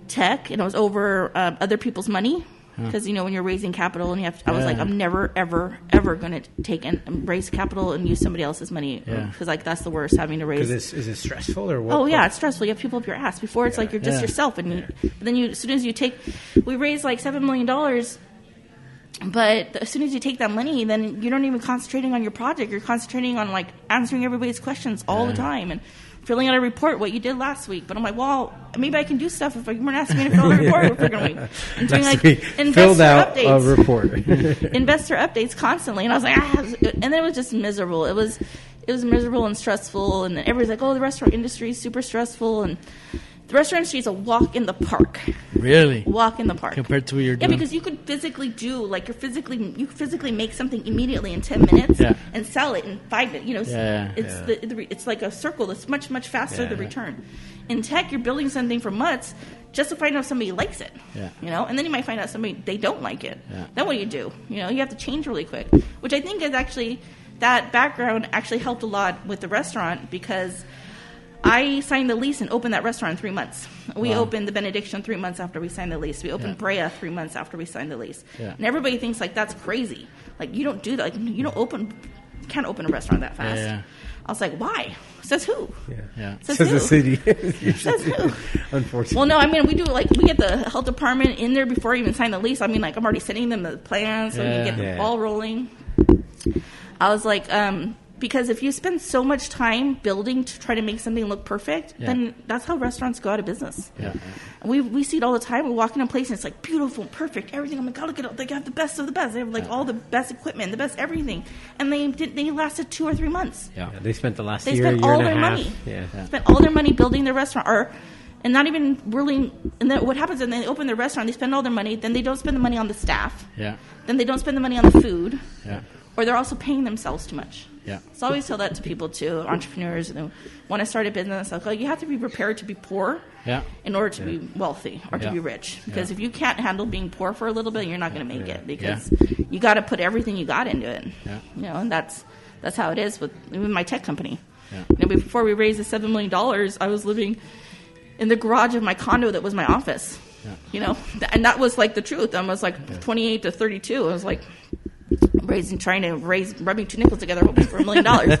tech, and I was over um, other people's money because you know when you're raising capital, and you have. I was like, I'm never, ever, ever going to take and raise capital and use somebody else's money Yeah. because like that's the worst having to raise. Because is it stressful or what? Oh yeah, it's stressful. You have people up your ass. Before it's like you're just Yeah. yourself, and you, but then you as soon as you take, we raised like seven million dollars. But as soon as you take that money, then you're not even concentrating on your project. You're concentrating on like answering everybody's questions all the time and filling out a report what you did last week. But I'm like, well, maybe I can do stuff if you weren't asking me to fill out a report for a week. And doing like week, investor filled out updates a report. investor updates constantly, and I was like, ah, and then it was just miserable. It was, it was miserable and stressful, and everybody's like, oh, the restaurant industry is super stressful, and the restaurant industry is a walk in the park, Really? walk in the park Compared to what you're doing. Yeah, because you could physically do like you're physically you physically make something immediately in ten minutes Yeah. and sell it in five minutes. You know, Yeah, it's yeah. The, the it's like a circle that's much much faster the return. In tech, you're building something for months just to find out if somebody likes it. Yeah. You know, and then you might find out somebody they don't like it. Yeah. Then what do you do? You know, you have to change really quick, which I think is actually that background actually helped a lot with the restaurant because I signed the lease and opened that restaurant in three months. We Wow. opened the Benediction three months after we signed the lease. We opened Yeah. Brea three months after we signed the lease. Yeah. And everybody thinks like that's crazy. Like you don't do that. Like you don't open, you can't open a restaurant that fast. yeah. I was like, why? Says who? Yeah. Says Says who? the city. Says who? Unfortunately. Well, no, I mean we do like we get the health department in there before we even sign the lease. I mean, like I'm already sending them the plans so we Yeah. can get the Yeah. ball rolling. I was like, um, because if you spend so much time building to try to make something look perfect, Yeah. then that's how restaurants go out of business. Yeah. We, we see it all the time. We walk in a place and it's like beautiful, perfect, everything. Oh I'm like, God, look at it. They have the best of the best. They have like all the best equipment, the best everything, and they did. They lasted two or three months. Yeah. Yeah, they spent the last They year, spent year all their half. money. Yeah. Spent all their money building their restaurant, or and not even really. And then what happens? And they open their restaurant. They spend all their money. Then they don't spend the money on the staff. Yeah. Then they don't spend the money on the food, Yeah. or they're also paying themselves too much. Yeah. So I always tell that to people too, entrepreneurs. And when I start a business, like, oh, you have to be prepared to be poor Yeah. in order to be wealthy or to be rich. Because if you can't handle being poor for a little bit, you're not going to make it. Because Yeah. you got to put everything you got into it. Yeah. You know, and that's that's how it is with even my tech company. Yeah. You know, before we raised the seven million dollars, I was living in the garage of my condo that was my office. Yeah. You know, and that was like the truth. I was like 28 to 32. I was like raising, trying to raise, rubbing two nickels together, hoping for a million dollars.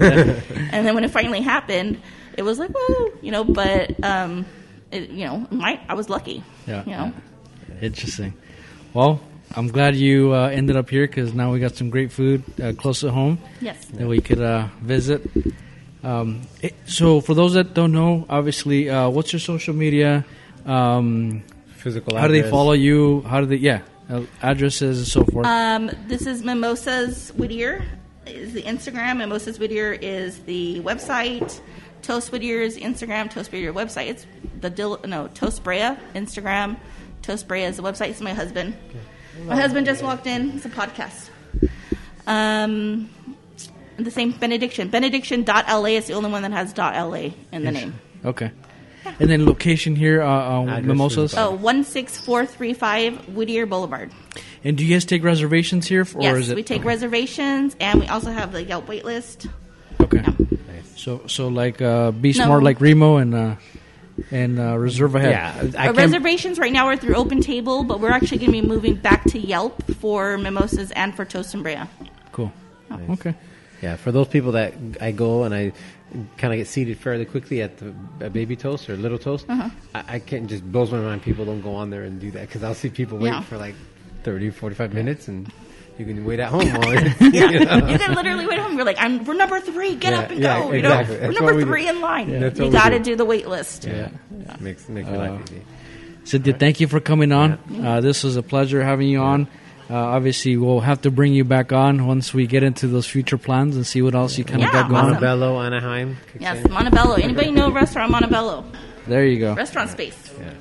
And then when it finally happened, it was like, woo, you know. But um, it, you know, my I was lucky. Yeah. You know. Interesting. Well, I'm glad you uh, ended up here because now we got some great food uh, close at home Yes. that we could uh, visit. Um, it- so, for those that don't know, obviously, uh, what's your social media? Um, Physical how do they follow you? How do they? Yeah, addresses and so forth. Um, this is Mimosas Whittier. Is the Instagram. Mimosas Whittier is the website. Toast Whittier's Instagram. Toast Whittier website. It's the Dil- no Toast Brea Instagram. Toast Brea is the website. It's my husband. My husband just walked in. It's a podcast. Um, the same benediction. Benediction.la is the only one that has .la in the name. okay. And then location here, uh, uh, Address Mimosas. is- Oh, 16435 Whittier Boulevard. And do you guys take reservations here, or yes, is it? we take okay. reservations, and we also have the Yelp wait list. Okay. Yeah. So, so like, uh, be No. smart, like Remo, and uh, and uh, reserve ahead. Yeah, I Our reservations right now are through Open Table, but we're actually going to be moving back to Yelp for mimosas and for Toast and Brea. Cool. Okay. Yeah, for those people that I go and I kind of get seated fairly quickly at the at Baby Toast or Little Toast, Uh-huh. I, I can't just blows my mind. People don't go on there and do that because I'll see people wait Yeah. for like 30, 45 minutes and you can wait at home while Yeah, you know? you can literally wait at home. You're like, I'm, we're number three. Get Yeah, up and yeah, go. You know, That's we're number we do. three in line. That's you got to do. do the wait list. Yeah, makes makes your life easy. Cynthia, thank you for coming on. Uh, this was a pleasure having you on. Uh, obviously, we'll have to bring you back on once we get into those future plans and see what else you kind of Yeah, got going. awesome. Montebello, Anaheim. Yes, in. Montebello. Anybody know a restaurant Montebello? There you go. Restaurant space.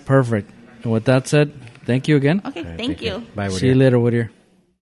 Perfect. And with that said, thank you again. Okay, All right, thank, you. Bye. See you Whittier. later, Whittier.